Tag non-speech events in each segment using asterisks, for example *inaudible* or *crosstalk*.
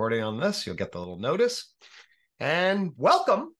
recording on this, you'll get the little notice. And welcome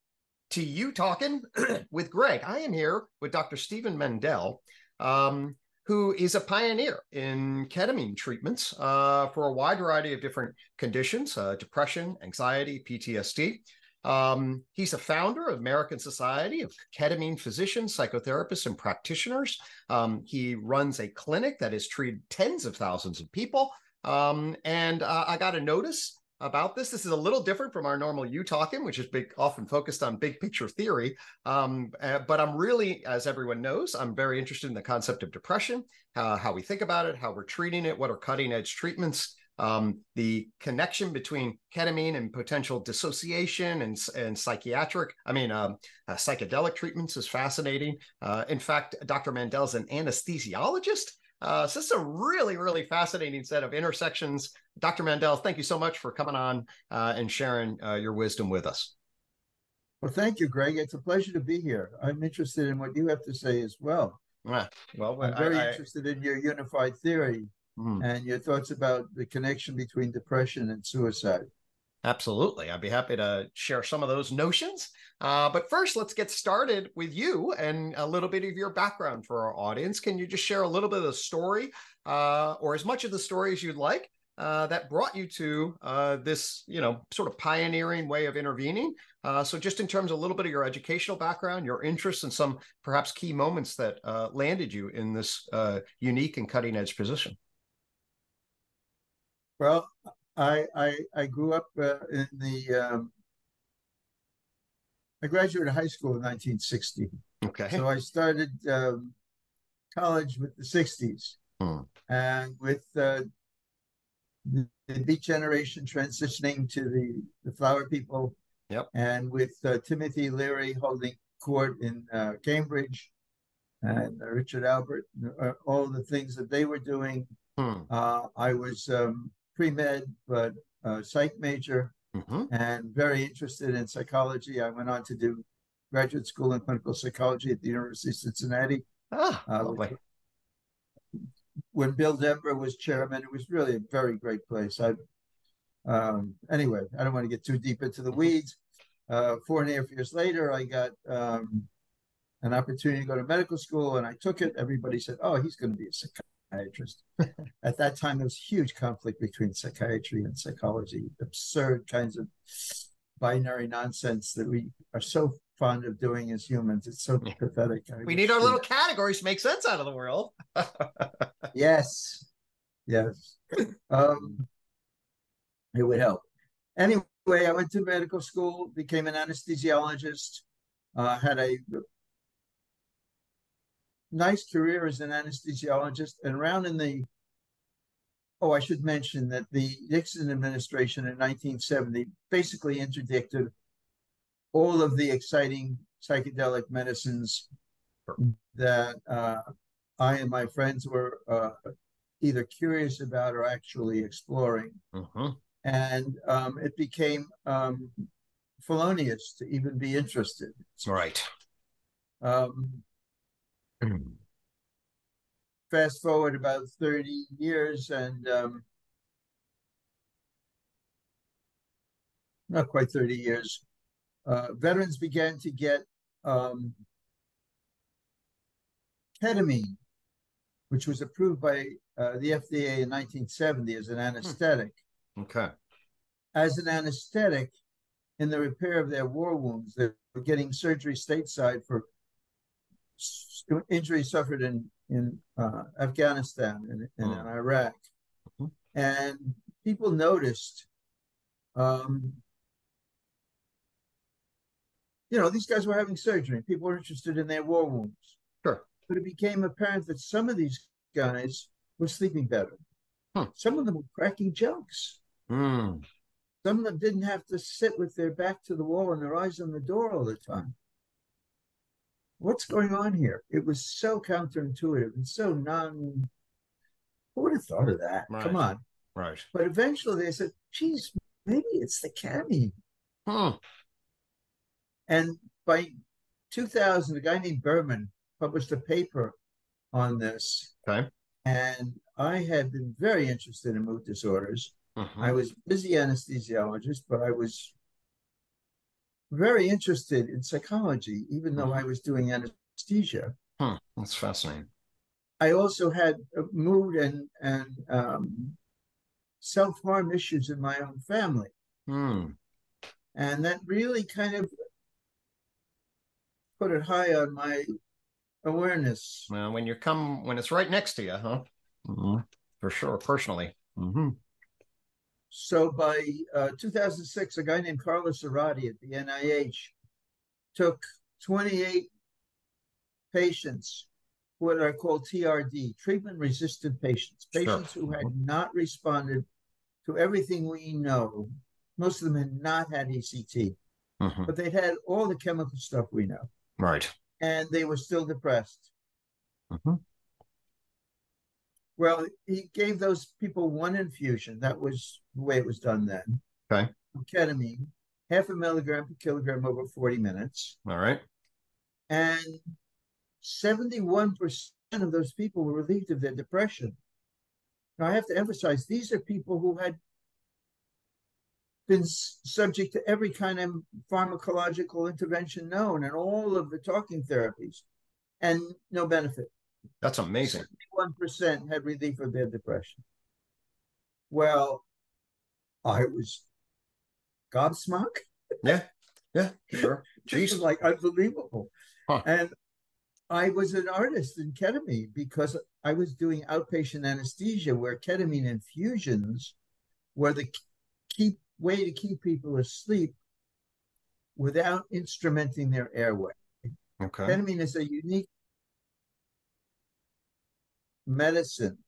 to UTOKing *clears throat* with Gregg. I am here with Dr. Steven Mandel, um, who is a pioneer in ketamine treatments uh, for a wide variety of different conditions uh, depression, anxiety, PTSD. Um, he's a founder of American Society of Ketamine Physicians, Psychotherapists, and Practitioners. Um, he runs a clinic that has treated tens of thousands of people. Um, and uh, I got a notice about this. This is a little different from our normal UTOKing, which is big, often focused on big picture theory. Um, uh, but I'm really, as everyone knows, I'm very interested in the concept of depression, uh, how we think about it, how we're treating it, what are cutting edge treatments. Um, the connection between ketamine and potential dissociation and, and psychiatric, I mean, um, uh, psychedelic treatments is fascinating. Uh, in fact, Dr. Mandel is an anesthesiologist. Uh, so this is a really, really fascinating set of intersections. Dr. Mandel, thank you so much for coming on uh, and sharing uh, your wisdom with us. Well, thank you, Gregg. It's a pleasure to be here. I'm interested in what you have to say as well. well, I'm very I, interested in your unified theory mm. and your thoughts about the connection between depression and suicide. Absolutely. I'd be happy to share some of those notions. Uh, but first, let's get started with you and a little bit of your background for our audience. Can you just share a little bit of the story uh, or as much of the story as you'd like uh, that brought you to uh, this, you know, sort of pioneering way of intervening? Uh, so, just in terms of a little bit of your educational background, your interests, and some perhaps key moments that uh, landed you in this unique and cutting edge position. Well, I I, I grew up uh, in the. Um, I graduated high school in 1960. Okay. So I started um, college with the 60s, hmm. and with uh, the, the, Beat Generation transitioning to the the Flower People. Yep. And with uh, Timothy Leary holding court in uh, Cambridge, and uh, Richard Alpert, uh, all the things that they were doing. Hmm. I was um, pre med, but a psych major mm-hmm. and very interested in psychology. I went on to do graduate school in clinical psychology at the University of Cincinnati. Ah, uh, lovely. When Bill Dember was chairman, it was really a very great place. I, um, anyway, I don't want to get too deep into the mm-hmm. weeds. Uh, four and a half years later, I got um, an opportunity to go to medical school, and I took it. Everybody said, "Oh, he's going to be a psychologist." Psychiatrist. *laughs* At that time, there was huge conflict between psychiatry and psychology, absurd kinds of binary nonsense that we are so fond of doing as humans. It's so pathetic. I we need our little categories to make sense out of the world. *laughs* yes. Yes. Um, it would help. Anyway, I went to medical school, became an anesthesiologist, uh, had a nice career as an anesthesiologist and around in the oh i should mention that the nixon administration in 1970 basically interdicted all of the exciting psychedelic medicines that uh, i and my friends were uh, either curious about or actually exploring. Uh-huh. and um, it became um, felonious to even be interested. Right. Um, *clears throat* Fast forward about 30 years and um, not quite 30 years, uh, veterans began to get um, ketamine, which was approved by uh, the FDA in 1970 as an hmm. anesthetic. Okay. As an anesthetic in the repair of their war wounds, they were getting surgery stateside for injuries suffered in in uh, Afghanistan and, and in Iraq, mm-hmm. and people noticed. Um, you know, these guys were having surgery. People were interested in their war wounds. Sure. But it became apparent that some of these guys were sleeping better. Huh. Some of them were cracking jokes. Mm. Some of them didn't have to sit with their back to the wall and their eyes on the door all the time what's going on here? It was so counterintuitive and so non. Who would have thought of that? Right. Come on. Right. But eventually they said, geez, maybe it's the ketamine. Huh. Hmm. And by 2000, a guy named Berman published a paper on this. Okay. And I had been very interested in mood disorders. Mm-hmm. I was busy anesthesiologist, but I was very interested in psychology, even though I was doing anesthesia. That's fascinating. I also had uh, mood and and um, self harm issues in my own family, Hmm. and that really kind of put it high on my awareness. Well, when you come, when it's right next to you, huh? Mhm. For sure, personally. hmm So by uh, 2006, a guy named Carlos Zarate at the NIH took 28 patients, what are called TRD, treatment resistant patients, Sure. patients who had not responded to everything we know. Most of them had not had ECT, hmm but they'd had all the chemical stuff we know, Right. and they were still depressed. hmm Well, he gave those people one infusion. That was the way it was done then. Okay. Ketamine, half a milligram per kilogram over 40 minutes. All right. And 71% of those people were relieved of their depression. Now, I have to emphasize these are people who had been subject to every kind of pharmacological intervention known and all of the talking therapies, and no benefit. That's amazing. 71% had relief of their depression. Well, I was gobsmacked. Yeah. Yeah. Sure. *laughs* Jeez. like unbelievable. Huh. And I was an artist in ketamine because I was doing outpatient anesthesia where ketamine infusions were the key way to keep people asleep without instrumenting their airway. Okay. Ketamine is a unique medicine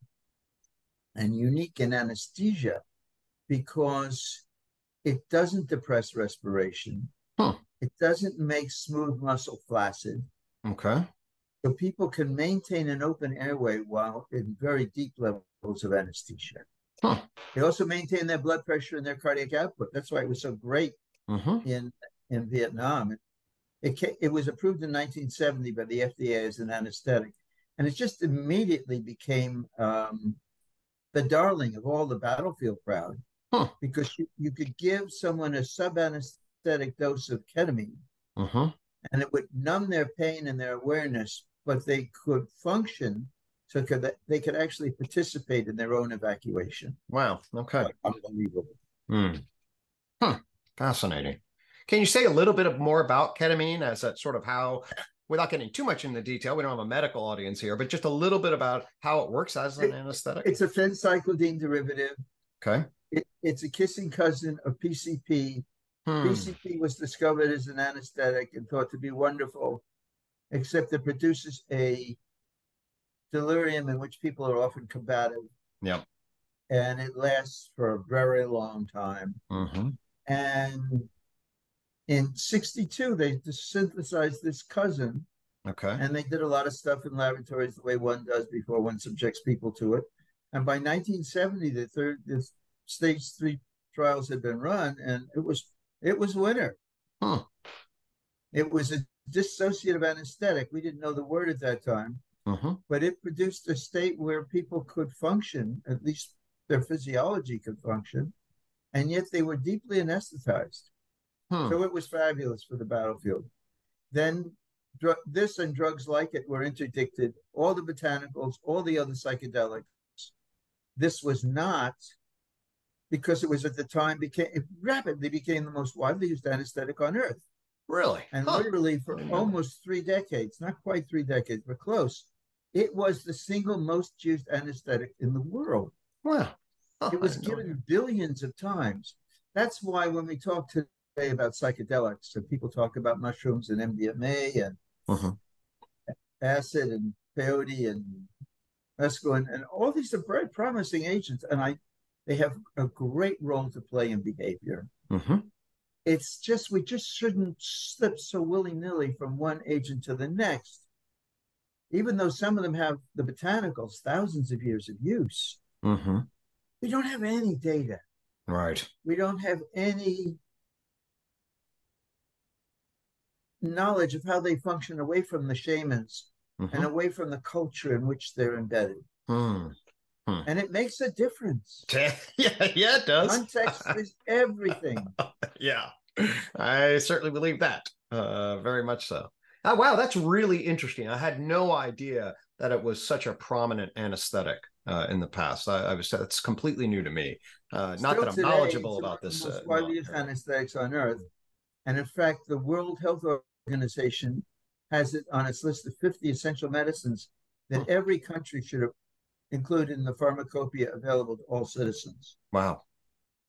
and unique in anesthesia because it doesn't depress respiration. Huh. It doesn't make smooth muscle flaccid. Okay. So people can maintain an open airway while in very deep levels of anesthesia. Huh. They also maintain their blood pressure and their cardiac output. That's why it was so great hmm in in Vietnam. It ca- it was approved in 1970 by the FDA as an anesthetic, and it just immediately became um, the darling of all the battlefield crowd Huh. because you, you could give someone a sub anesthetic dose of ketamine hmm and it would numb their pain and their awareness, but they could function so could that they could actually participate in their own evacuation. Wow. Okay. Unbelievable. Hmm. Huh. Fascinating. Can you say a little bit of more about ketamine as a sort of how, without getting too much into detail, we don't have a medical audience here, but just a little bit about how it works as an It- anesthetic? It's a phencyclidine derivative. Okay. It, it's a kissing cousin of PCP. Hmm. PCP was discovered as an anesthetic and thought to be wonderful, except it produces a delirium in which people are often combative. Yep. And it lasts for a very long time. hmm And in 62, they synthesized this cousin, Okay. and they did a lot of stuff in laboratories the way one does before one subjects people to it. And by 1970, the third, the stage three trials had been run, and it was it was winner. Huh. It was a dissociative anesthetic. We didn't know the word at that time, hmm but it produced a state where people could function, at least their physiology could function, and yet they were deeply anesthetized. Hmm. So it was fabulous for the battlefield. Then dr- this and drugs like it were interdicted, all the botanicals, all the other psychedelics. This was not because it was at the time became it rapidly became the most widely used anesthetic on earth. Really? And Huh. literally for Didn't know that. almost three decades, not quite three decades, but close, it was the single most used anesthetic in the world. Wow. It was had no idea. given billions of times. That's why when we talk today about psychedelics, and people talk about mushrooms and MDMA and Mhm. acid and peyote and mescaline, and all these are very promising agents, and I they have a great role to play in behavior. Mhm. It's just we just shouldn't slip so willy-nilly from one agent to the next. Even though some of them have the botanicals, thousands of years of use, Mhm. we don't have any data. Right. we don't have any knowledge of how they function away from the shamans and Mhm. away from the culture in which they're embedded. Hmm. Hmm. And it makes a difference. *laughs* yeah, yeah, it does. Context is everything. *laughs* yeah, I certainly believe that. Uh, very much so. Oh, wow, that's really interesting. I had no idea that it was such a prominent anesthetic uh, in the past. I, I, was that's completely new to me. Uh, not that I'm today, knowledgeable about this. Most uh, widely used anesthetics on Earth, and in fact, the World Health Organization has it on its list of 50 essential medicines that every country should include in the pharmacopoeia available to all citizens. Wow.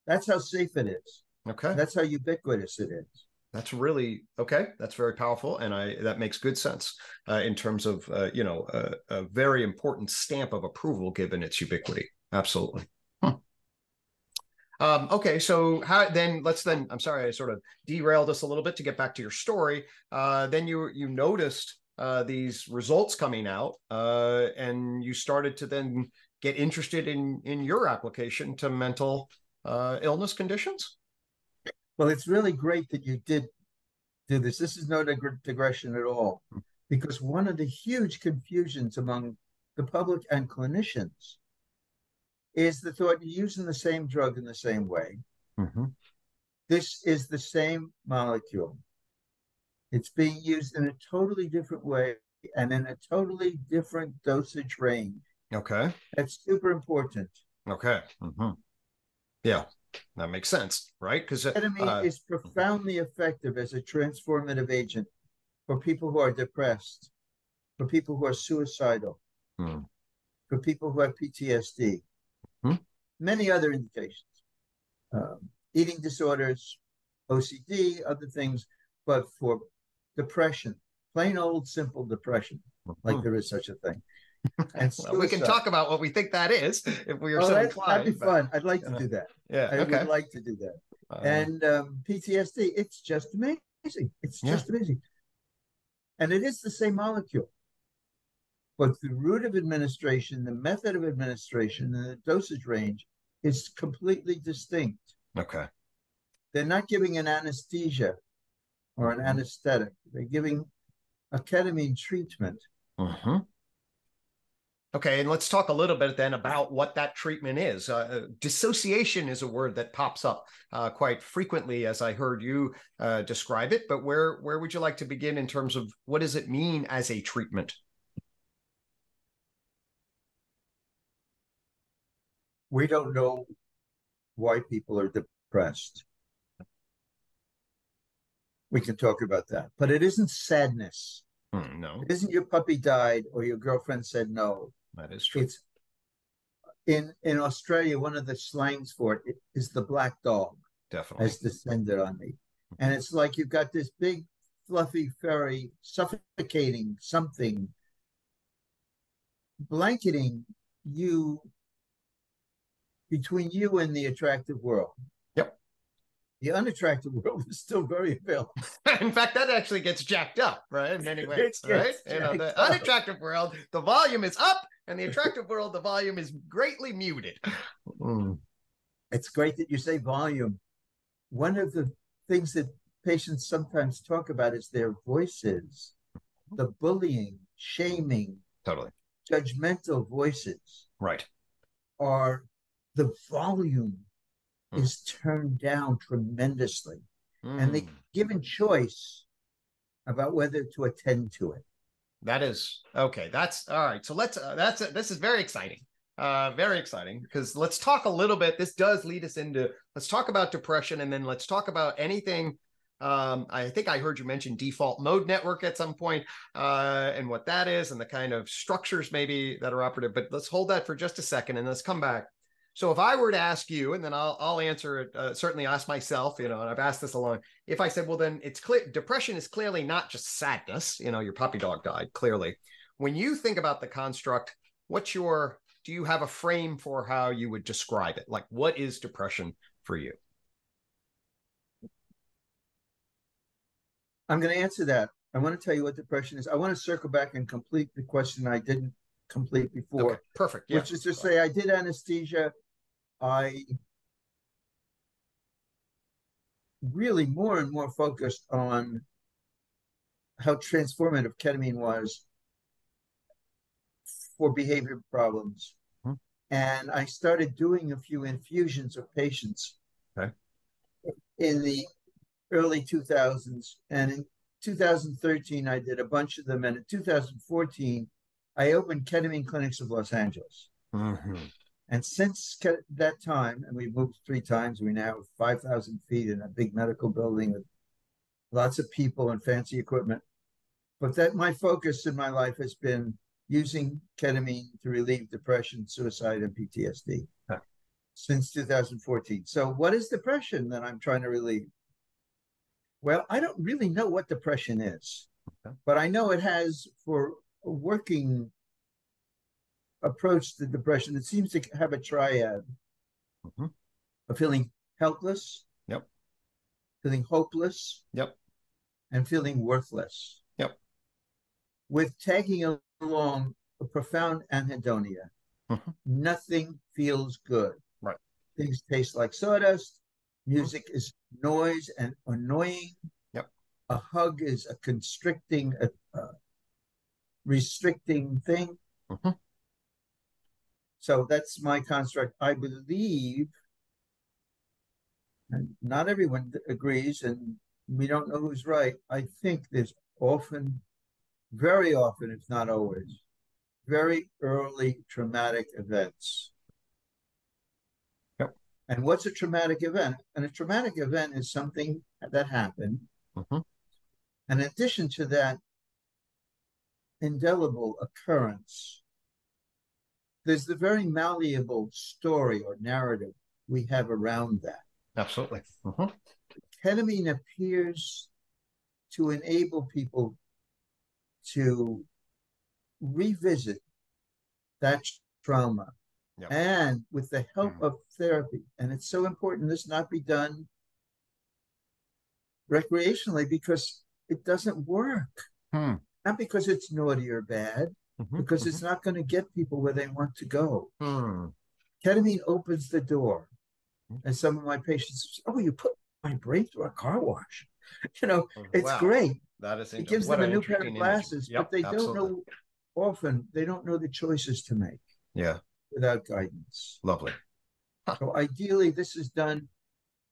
That's how safe it is. Okay. That's how ubiquitous it is. That's really okay. That's very powerful, and I that makes good sense uh, in terms of uh, you know a, a, very important stamp of approval given its ubiquity. Absolutely. Um, okay, so how then? Let's then. I'm sorry, I sort of derailed us a little bit to get back to your story. Uh, then you you noticed uh, these results coming out, uh, and you started to then get interested in in your application to mental uh, illness conditions. Well, it's really great that you did do this. This is no dig- digression at all, because one of the huge confusions among the public and clinicians is the thought you're using the same drug in the same way. Mm-hmm. This is the same molecule. It's being used in a totally different way and in a totally different dosage range. Okay. That's super important. Okay. Mm-hmm. Yeah. That makes sense, right? Because uh, ketamine uh, is profoundly effective as a transformative agent for people who are depressed, for people who are suicidal, hmm. for people who have PTSD, hmm. many other indications, um, eating disorders, OCD, other things, but for depression, plain old simple depression, like hmm. there is such a thing. *laughs* And well, we can talk about what we think that is if we are oh, so that, inclined. That'd be but, fun. I'd like to do that. Yeah, I okay. would like to do that. Uh, and um, PTSD, it's just amazing. It's yeah. just amazing. And it is the same molecule. But the route of administration, the method of administration, and the dosage range is completely distinct. Okay. They're not giving an anesthesia or an mm-hmm. anesthetic. They're giving a ketamine treatment. Mm-hmm. Okay, and let's talk a little bit then about what that treatment is. Uh, uh, dissociation is a word that pops up uh, quite frequently, as I heard you uh, describe it. But where where would you like to begin in terms of what does it mean as a treatment? We don't know why people are depressed. We can talk about that, but it isn't sadness. Mm, no, it isn't your puppy died or your girlfriend said no that is true. It's in in Australia. One of the slangs for it is the black dog. Definitely has descended on me, and it's like you've got this big fluffy furry suffocating something blanketing you between you and the attractive world. Yep. The unattractive world is still very available. *laughs* In fact, that actually gets jacked up, right? In many ways, right? You know, the up. unattractive world, the volume is up, and the attractive world, the volume is greatly muted. Mm. It's great that you say volume. One of the things that patients sometimes talk about is their voices, the bullying, shaming, totally judgmental voices. Right. Are the volume mm. is turned down tremendously. Mm. And they hmm. given choice about whether to attend to it. That is okay. That's all right. So let's. Uh, that's this is very exciting. Uh, very exciting because let's talk a little bit. This does lead us into. Let's talk about depression, and then let's talk about anything. Um, I think I heard you mention default mode network at some point, uh, and what that is, and the kind of structures maybe that are operative. But let's hold that for just a second, and let's come back so if I were to ask you, and then I'll I'll answer it. Uh, certainly ask myself, you know, and I've asked this along. If I said, well, then it's clear depression is clearly not just sadness. You know, your puppy dog died. Clearly, when you think about the construct, what's your do you have a frame for how you would describe it? Like, what is depression for you? I'm going to answer that. I want to tell you what depression is. I want to circle back and complete the question I didn't complete before. Okay, perfect. Yeah. Which is to say, I did anesthesia I really more and more focused on how transformative ketamine was for behavior problems mm-hmm. and I started doing a few infusions of patients Okay. in the early 2000s. And in 2013, I did a bunch of them. And in 2014, I opened Ketamine Clinics of Los Angeles. Mhm. And since that time, and we've moved three times, we now have 5,000 feet in a big medical building with lots of people and fancy equipment. But that my focus in my life has been using ketamine to relieve depression, suicide, and PTSD since 2014. So, what is depression that I'm trying to relieve? Well, I don't really know what depression is, Okay. but I know it has for working approach to depression. It seems to have a triad Mhm. of feeling helpless, Yep. feeling hopeless, Yep. and feeling worthless. Yep. With tagging along a profound anhedonia. Mhm. Nothing feels good. Right. Things taste like sawdust. Music is noise and annoying. Yep. A hug is a constricting, a, a restricting thing. Mhm. So that's my construct. I believe, and not everyone agrees, and we don't know who's right. I think there's often, very often, if not always, very early traumatic events. Yep. And what's a traumatic event? And a traumatic event is something that happened. Mhm. And in addition to that indelible occurrence, there's the very malleable story or narrative we have around that. Absolutely. Mhm. Ketamine appears to enable people to revisit that trauma Yep. and with the help Mhm. of therapy. And it's so important this not be done recreationally because it doesn't work. Hmm. Not because it's naughty or bad, Mhm. because it's not going to get people where they want to go. Mhm. Ketamine opens the door. Mhm. And some of my patients, oh, you put my brain through a car wash. *laughs* You know, it's Wow. great. That is It gives what them a new pair of glasses, Yep, but they don't know often, they don't know the choices to make Yeah, without guidance. lovely. So ideally, this is done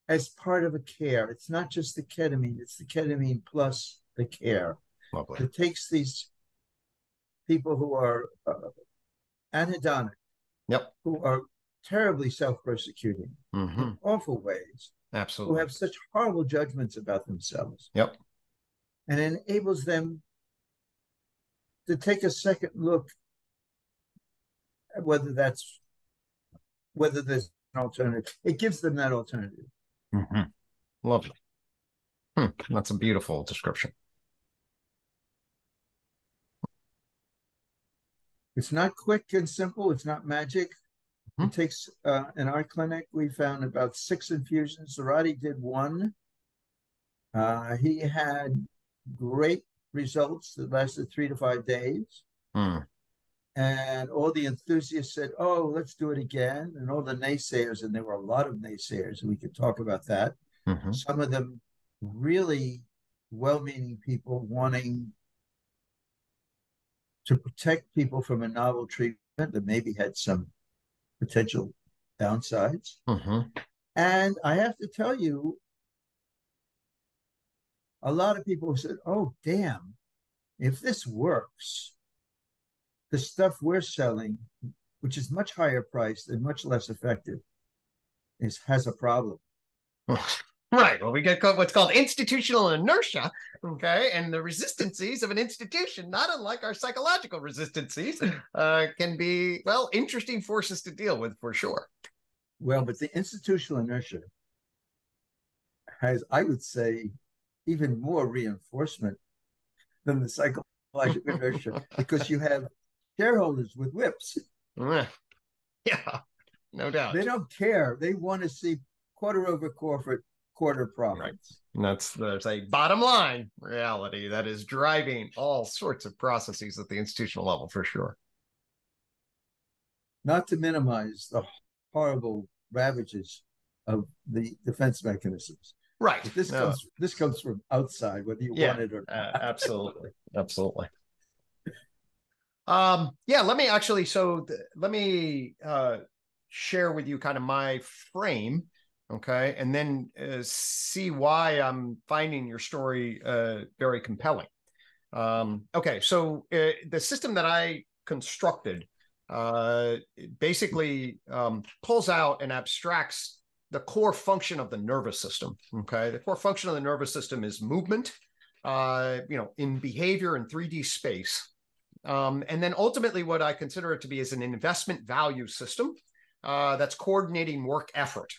as part of a care. It's not just the ketamine, it's the ketamine plus the care. Lovely. It takes these people who are uh, anhedonic, Yep. who are terribly self-persecuting Mhm. in awful ways, absolutely, who have such horrible judgments about themselves, Yep. and enables them to take a second look at whether that's whether there's an alternative. It gives them that alternative. Mhm. Lovely. Hmm. That's a beautiful description. It's not quick and simple. It's not magic. Mhm. It takes, uh, in our clinic, we found about six infusions. Zarate did one. Uh, he had great results that lasted three to five days. Hmm. And all the enthusiasts said, oh, let's do it again. And all the naysayers, and there were a lot of naysayers, and we could talk about that. Mhm. Some of them really well meaning people wanting to protect people from a novel treatment that maybe had some potential downsides. Mhm. And I have to tell you, a lot of people said, oh, damn, if this works, the stuff we're selling, which is much higher priced and much less effective, is has a problem. *laughs* Right. Well, we get what's called institutional inertia. Okay. And the resistances of an institution, not unlike our psychological resistances, uh, can be, well, interesting forces to deal with for sure. Well, but the institutional inertia has, I would say, even more reinforcement than the psychological inertia *laughs* because you have shareholders with whips. *laughs* Yeah. No doubt. They don't care. They want to see quarter over quarter quarter profits. And that's there's a bottom line reality that is driving all sorts of processes at the institutional level for sure. Not to minimize the horrible ravages of the defense mechanisms. Right. But this No, comes this comes from outside, whether you Yeah, want it or uh, not. absolutely. *laughs* Absolutely. Um, yeah, let me actually so th- let me uh share with you kind of my frame, okay, and then uh, see why I'm finding your story uh, very compelling. Um, okay, so uh, the system that I constructed uh, basically um, pulls out and abstracts the core function of the nervous system. Okay, the core function of the nervous system is movement, uh, you know, in behavior in 3D space. Um, and then ultimately, what I consider it to be is an investment value system uh, that's coordinating work effort.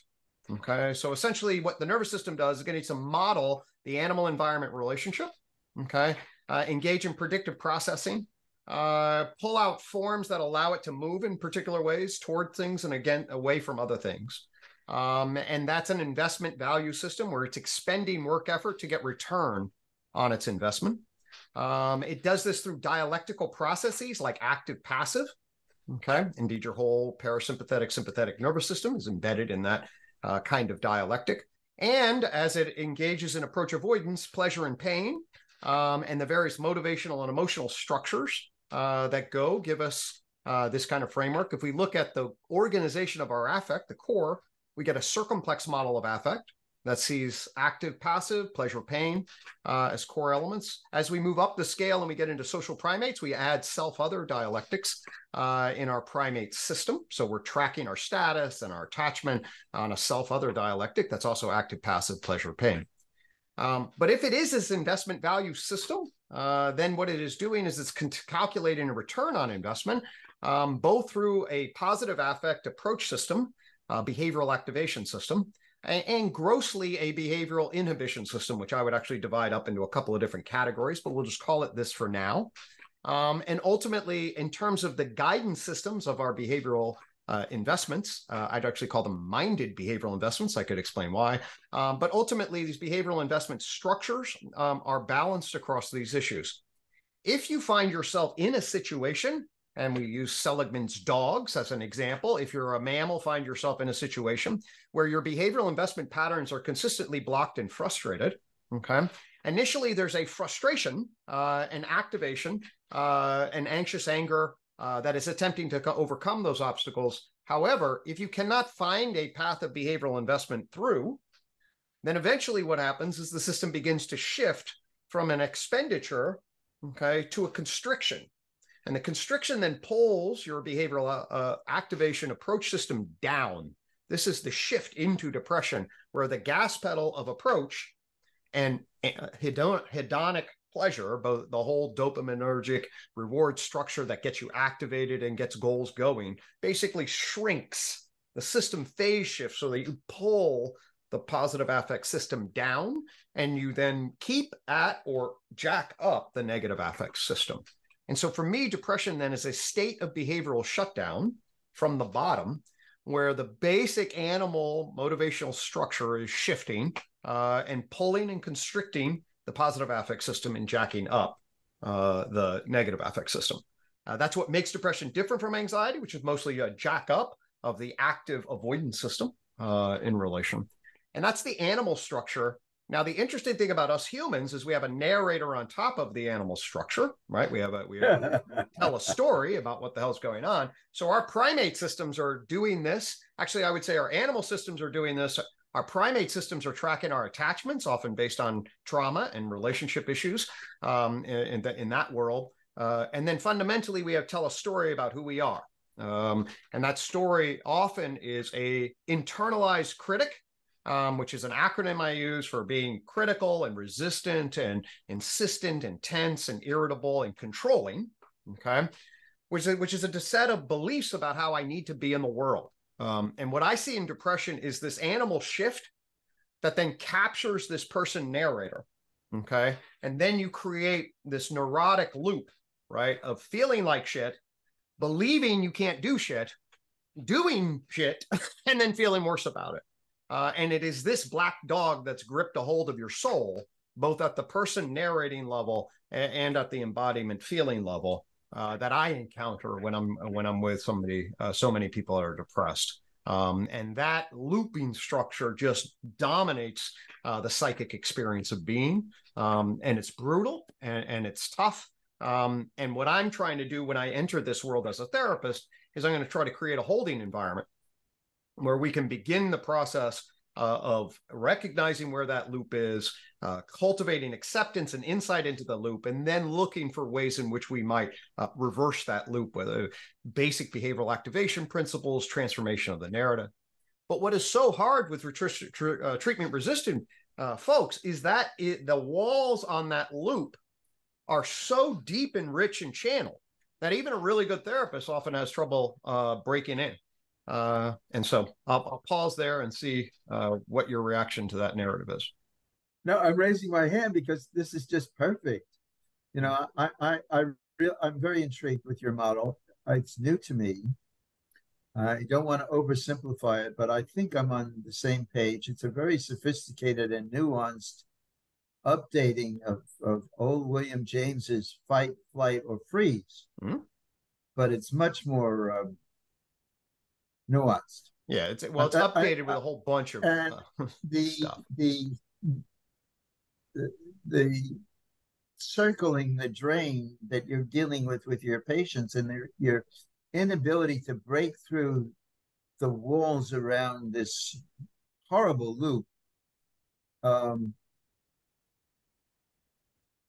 Okay, so essentially, what the nervous system does is getting to model the animal environment relationship. Okay, uh, engage in predictive processing, uh, pull out forms that allow it to move in particular ways toward things and again away from other things. Um, and that's an investment value system where it's expending work effort to get return on its investment. Um, it does this through dialectical processes like active passive. Okay. Indeed, your whole parasympathetic sympathetic nervous system is embedded in that uh, kind of dialectic. And as it engages in approach avoidance, pleasure and pain, um, and the various motivational and emotional structures uh, that go give us uh, this kind of framework. If we look at the organization of our affect, the core, we get a circumplex model of affect that sees active, passive, pleasure, pain uh, as core elements. As we move up the scale and we get into social primates, we add self other dialectics uh, in our primate system. So we're tracking our status and our attachment on a self other dialectic that's also active, passive, pleasure, pain. Um, but if it is this investment value system, uh, then what it is doing is it's calculating a return on investment, um, both through a positive affect approach system uh, behavioral activation system, and, grossly a behavioral inhibition system, which I would actually divide up into a couple of different categories, but we'll just call it this for now. Um, and ultimately, in terms of the guidance systems of our behavioral uh, investments, uh, I'd actually call them minded behavioral investments. I could explain why. Um, but ultimately, these behavioral investment structures um, are balanced across these issues. If you find yourself in a situation and we use Seligman's dogs as an example. If you're a mammal, find yourself in a situation where your behavioral investment patterns are consistently blocked and frustrated. Okay. Initially, there's a frustration, uh, an activation, uh, an anxious anger uh, that is attempting to co- overcome those obstacles. However, if you cannot find a path of behavioral investment through, then eventually what happens is the system begins to shift from an expenditure, okay, to a constriction and the constriction then pulls your behavioral uh, uh, activation approach system down. This is the shift into depression, where the gas pedal of approach and uh, hedonic pleasure, both the whole dopaminergic reward structure that gets you activated and gets goals going, basically shrinks. The system phase shifts so that you pull the positive affect system down and you then keep at or jack up the negative affect system. And so for me, depression then is a state of behavioral shutdown from the bottom where the basic animal motivational structure is shifting uh, and pulling and constricting the positive affect system and jacking up uh, the negative affect system. Uh, that's what makes depression different from anxiety, which is mostly a jack up of the active avoidance system uh, in relation. And that's the animal structure now, the interesting thing about us humans is we have a narrator on top of the animal structure, right? We have a we *laughs* tell a story about what the hell's going on. So our primate systems are doing this. Actually, I would say our animal systems are doing this. Our primate systems are tracking our attachments, often based on trauma and relationship issues um, in, in, the, in, that world. Uh, and then fundamentally, we have tell a story about who we are. Um, and that story often is a internalized critic um, which is an acronym I use for being critical and resistant and insistent, intense and irritable and controlling. Okay. Which is, which is a set of beliefs about how I need to be in the world. Um, and what I see in depression is this animal shift that then captures this person narrator. Okay. And then you create this neurotic loop, right, of feeling like shit, believing you can't do shit, doing shit, *laughs* and then feeling worse about it. Uh, and it is this black dog that's gripped a hold of your soul, both at the person narrating level and, and at the embodiment feeling level, uh, that I encounter when I'm when I'm with somebody. Uh, so many people are depressed, um, and that looping structure just dominates uh, the psychic experience of being, um, and it's brutal and, and it's tough. Um, and what I'm trying to do when I enter this world as a therapist is I'm going to try to create a holding environment where we can begin the process uh, of recognizing where that loop is, uh, cultivating acceptance and insight into the loop, and then looking for ways in which we might uh, reverse that loop, whether basic behavioral activation principles, transformation of the narrative. But what is so hard with tr- uh, treatment resistant uh, folks is that it, the walls on that loop are so deep and rich and channeled that even a really good therapist often has trouble uh, breaking in. Uh, and so I'll, I'll, pause there and see uh, what your reaction to that narrative is. No, I'm raising my hand because this is just perfect. You know, I I I real I'm very intrigued with your model. It's new to me. I don't want to oversimplify it, but I think I'm on the same page. It's a very sophisticated and nuanced updating of, of old William James's fight, flight, or freeze. Mm-hmm. But it's much more um, nuanced. Yeah, it's well, it's updated I, with a whole bunch of uh, *laughs* the, stuff. the the the circling the drain that you're dealing with with your patients and their, your inability to break through the walls around this horrible loop um,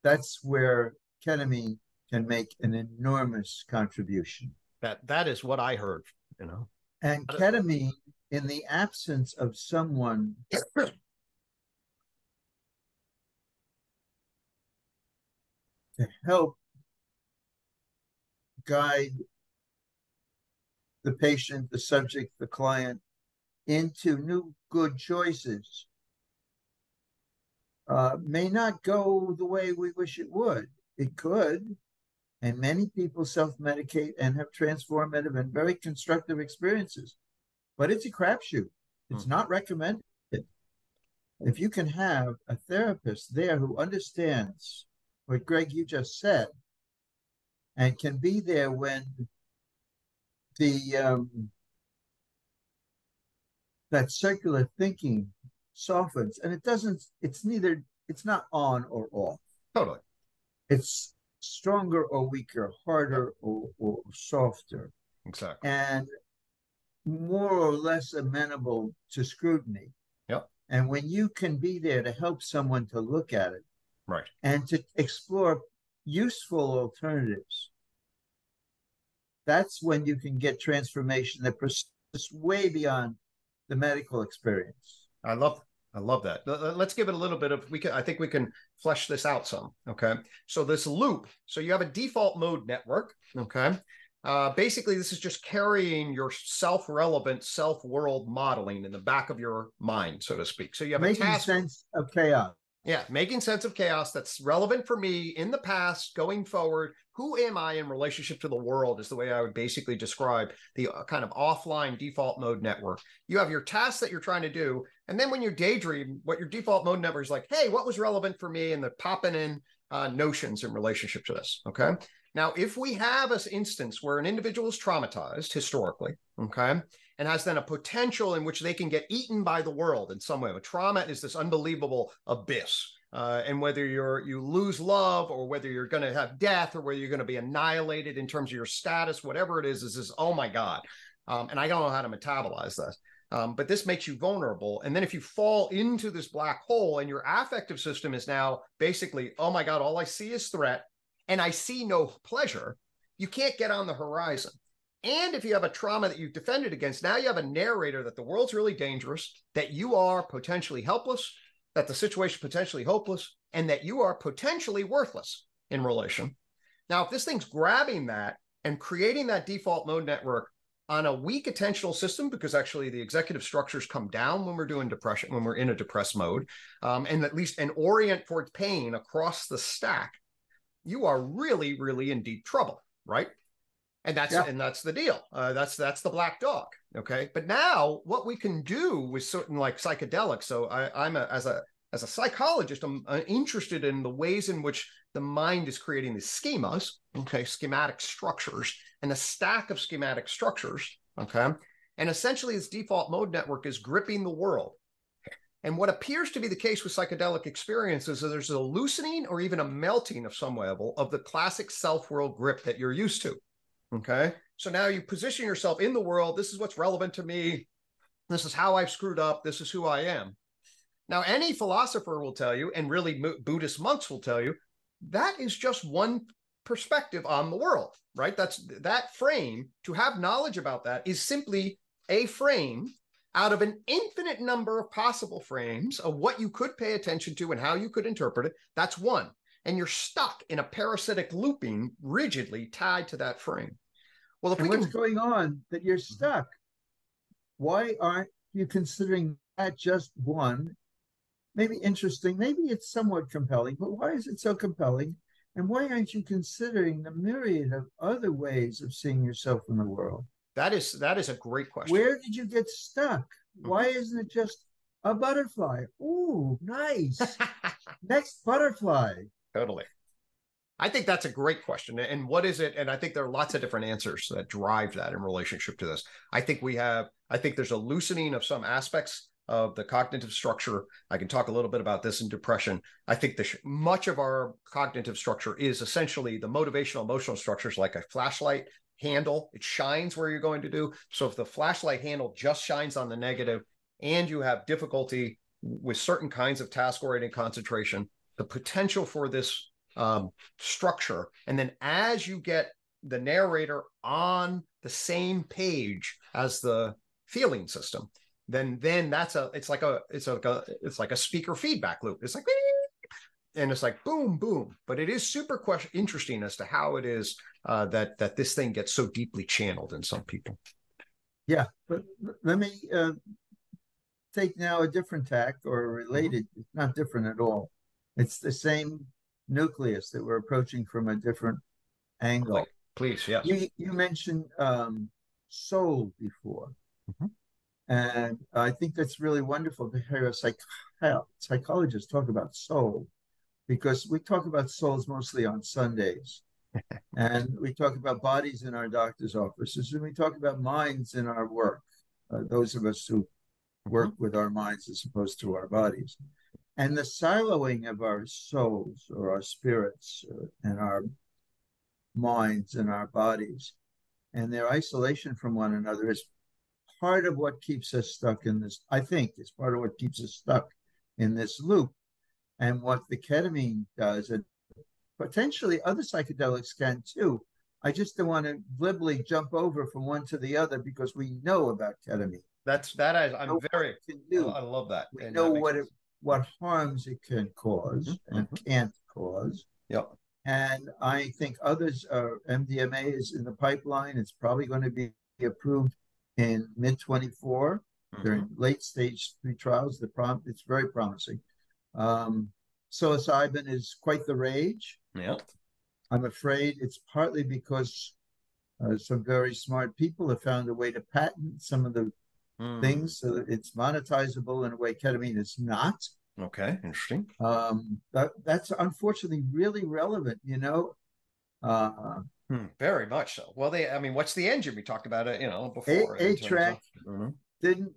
that's where ketamine can make an enormous contribution that that is what i heard you know and ketamine, in the absence of someone *coughs* to help guide the patient, the subject, the client into new good choices, uh, may not go the way we wish it would. It could, and many people self medicate and have transformative and very constructive experiences. But it's a crapshoot. It's mm. not recommended. If you can have a therapist there who understands what Gregg you just said and can be there when the um, that circular thinking softens and it doesn't it's neither it's not on or off totally it's stronger or weaker, harder or, or softer. Exactly. And more or less amenable to scrutiny. Yep. And when you can be there to help someone to look at it, right, and to explore useful alternatives, that's when you can get transformation that persists way beyond the medical experience. I love I love that. Let's give it a little bit of we can I think we can flesh this out some. Okay. So this loop, so you have a default mode network. Okay. Uh, basically, this is just carrying your self-relevant self-world modeling in the back of your mind, so to speak. So you have making a task, sense of chaos. Yeah, making sense of chaos that's relevant for me in the past, going forward. Who am I in relationship to the world is the way I would basically describe the uh, kind of offline default mode network. You have your tasks that you're trying to do. And then when you daydream, what your default mode number is like, hey, what was relevant for me? And they're popping in uh, notions in relationship to this. Okay. Now, if we have an instance where an individual is traumatized historically, okay, and has then a potential in which they can get eaten by the world in some way. A trauma is this unbelievable abyss. Uh, and whether you're you lose love or whether you're going to have death or whether you're going to be annihilated in terms of your status, whatever it is, is this, oh my God. Um, and I don't know how to metabolize that. Um, but this makes you vulnerable. And then if you fall into this black hole and your affective system is now basically, oh my God, all I see is threat and I see no pleasure, you can't get on the horizon. And if you have a trauma that you've defended against, now you have a narrator that the world's really dangerous, that you are potentially helpless, that the situation potentially hopeless, and that you are potentially worthless in relation. Now, if this thing's grabbing that and creating that default mode network on a weak attentional system, because actually the executive structures come down when we're doing depression, when we're in a depressed mode, um, and at least an orient towards pain across the stack, you are really, really in deep trouble, right? and that's yeah. and that's the deal uh, that's that's the black dog okay but now what we can do with certain like psychedelics so I, i'm a, as a as a psychologist i'm uh, interested in the ways in which the mind is creating these schemas okay schematic structures and a stack of schematic structures okay and essentially this default mode network is gripping the world and what appears to be the case with psychedelic experiences is there's a loosening or even a melting of some level of the classic self world grip that you're used to Okay. So now you position yourself in the world. This is what's relevant to me. This is how I've screwed up. This is who I am. Now, any philosopher will tell you, and really Buddhist monks will tell you, that is just one perspective on the world, right? That's that frame. To have knowledge about that is simply a frame out of an infinite number of possible frames of what you could pay attention to and how you could interpret it. That's one. And you're stuck in a parasitic looping rigidly tied to that frame. Well, if and what's can... going on that you're mm-hmm. stuck? Why aren't you considering that just one? Maybe interesting, maybe it's somewhat compelling, but why is it so compelling? And why aren't you considering the myriad of other ways of seeing yourself in the world? That is that is a great question. Where did you get stuck? Mm-hmm. Why isn't it just a butterfly? Ooh, nice. *laughs* Next butterfly. Totally. I think that's a great question. And what is it? And I think there are lots of different answers that drive that in relationship to this. I think we have, I think there's a loosening of some aspects of the cognitive structure. I can talk a little bit about this in depression. I think the, much of our cognitive structure is essentially the motivational emotional structures like a flashlight handle. It shines where you're going to do. So if the flashlight handle just shines on the negative and you have difficulty with certain kinds of task oriented concentration, the potential for this um, structure. And then as you get the narrator on the same page as the feeling system, then then that's a it's like a it's like a it's like a speaker feedback loop. It's like and it's like boom boom but it is super question interesting as to how it is uh, that that this thing gets so deeply channeled in some people yeah but let me uh, take now a different tack or related mm-hmm. it's not different at all it's the same nucleus that we're approaching from a different angle please yeah. you, you mentioned um, soul before mm-hmm. And i think that's really wonderful to hear a psych- psychologist talk about soul because we talk about souls mostly on Sundays. *laughs* and we talk about bodies in our doctor's offices, and we talk about minds in our work, uh, those of us who work mm-hmm. with our minds as opposed to our bodies. And the siloing of our souls or our spirits uh, and our minds and our bodies and their isolation from one another is part of what keeps us stuck in this, I think, is part of what keeps us stuck in this loop and what the ketamine does, and potentially other psychedelics can too. I just don't want to glibly jump over from one to the other because we know about ketamine. That's that I, I'm very. I love that. We and know what it, what harms it can because mm-hmm. and mm-hmm. can't cause. Yep. And I think others are MDMA is in the pipeline. It's probably going to be approved in mid 24. Mm-hmm. They're in late stage three trials. The prom it's very promising. Um, psilocybin is quite the rage. Yeah. I'm afraid it's partly because uh, some very smart people have found a way to patent some of the mm. things so that it's monetizable in a way ketamine is not. Okay, interesting. Um, that, that's unfortunately really relevant, you know. Uh, hmm, very much so. Well, they, I mean, what's the engine? We talked about it, you know, before. A, track of, mm-hmm. didn't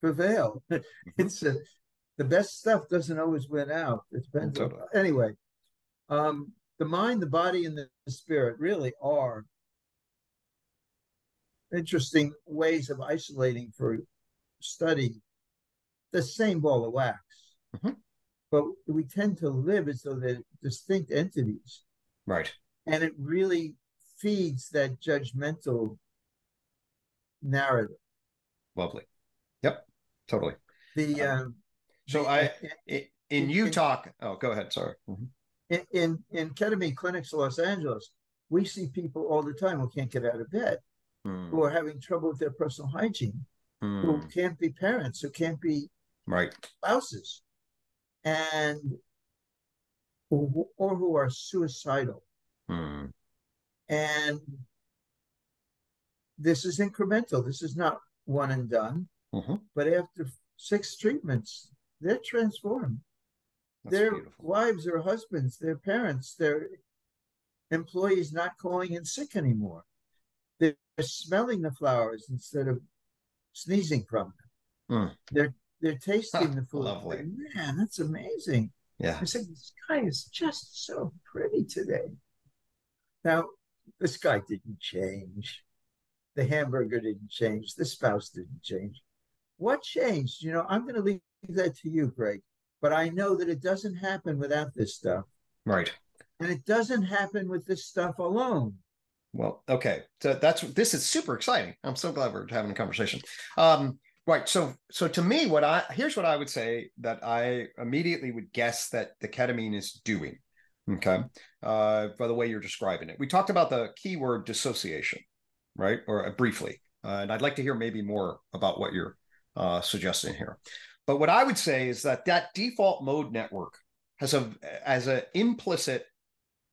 prevail. *laughs* it's a the best stuff doesn't always win out. It depends. Totally. On, anyway, um, the mind, the body, and the spirit really are interesting ways of isolating for study the same ball of wax. Mm-hmm. But we tend to live as though they're distinct entities. Right. And it really feeds that judgmental narrative. Lovely. Yep. Totally. The um, so I in, in Utah. Oh, go ahead. Sorry. Mm-hmm. In, in in ketamine clinics in Los Angeles, we see people all the time who can't get out of bed, mm. who are having trouble with their personal hygiene, mm. who can't be parents, who can't be right spouses, and or, or who are suicidal. Mm. And this is incremental. This is not one and done. Mm-hmm. But after six treatments, they're transformed. That's their beautiful. wives or husbands, their parents, their employees not calling in sick anymore. They're smelling the flowers instead of sneezing from them. Mm. They're they're tasting *laughs* the food. Lovely. Man, that's amazing. Yeah. I said, this guy is just so pretty today. Now, this guy didn't change. The hamburger didn't change. The spouse didn't change. what changed? You know, I'm going to leave that to you, Gregg. But I know that it doesn't happen without this stuff. Right. And it doesn't happen with this stuff alone. Well, okay. So that's this is super exciting. I'm so glad we're having a conversation. Um, right. So so to me, what I here's what I would say that I immediately would guess that the ketamine is doing. Okay. Uh, by the way you're describing it. We talked about the keyword dissociation, right? Or uh, briefly. Uh, and I'd like to hear maybe more about what you're uh, suggesting here. But what I would say is that that default mode network has a as an implicit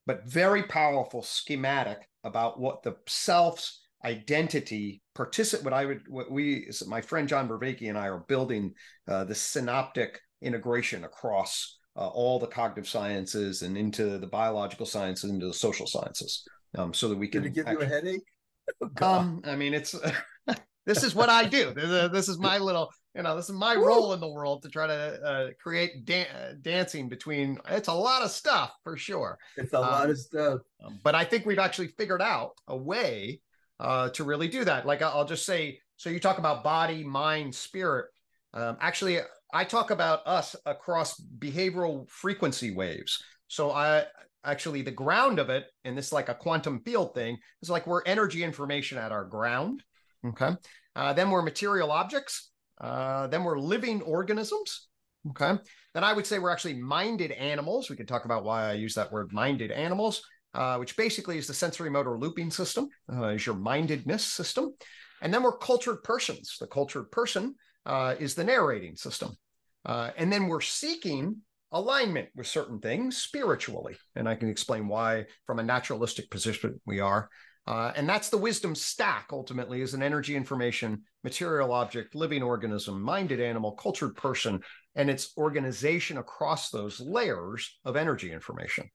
but very powerful schematic about what the self's identity participate what i would what we my friend john Vervaeke and i are building uh, the synoptic integration across uh, all the cognitive sciences and into the biological sciences into the social sciences um, so that we can Did it give actually, you a headache? *laughs* Um i mean it's *laughs* this is what i do. This is my little you know this is my role in the world to try to uh, create da- dancing between it's a lot of stuff for sure. It's a um, lot of stuff. um, but i think we've actually figured out a way uh, to really do that. Like i'll just say so you talk about body mind spirit. Um, actually i talk about us across behavioral frequency waves so i actually the ground of it and this is like a quantum field thing is like we're energy information at our ground okay uh, then we're material objects uh, then we're living organisms. Okay. Then I would say we're actually minded animals. We could talk about why I use that word minded animals, uh, which basically is the sensory motor looping system, uh, is your mindedness system. And then we're cultured persons. The cultured person uh, is the narrating system. Uh, and then we're seeking alignment with certain things spiritually. And I can explain why, from a naturalistic position, we are. Uh, and that's the wisdom stack ultimately is an energy information, material object, living organism, minded animal, cultured person, and its organization across those layers of energy information.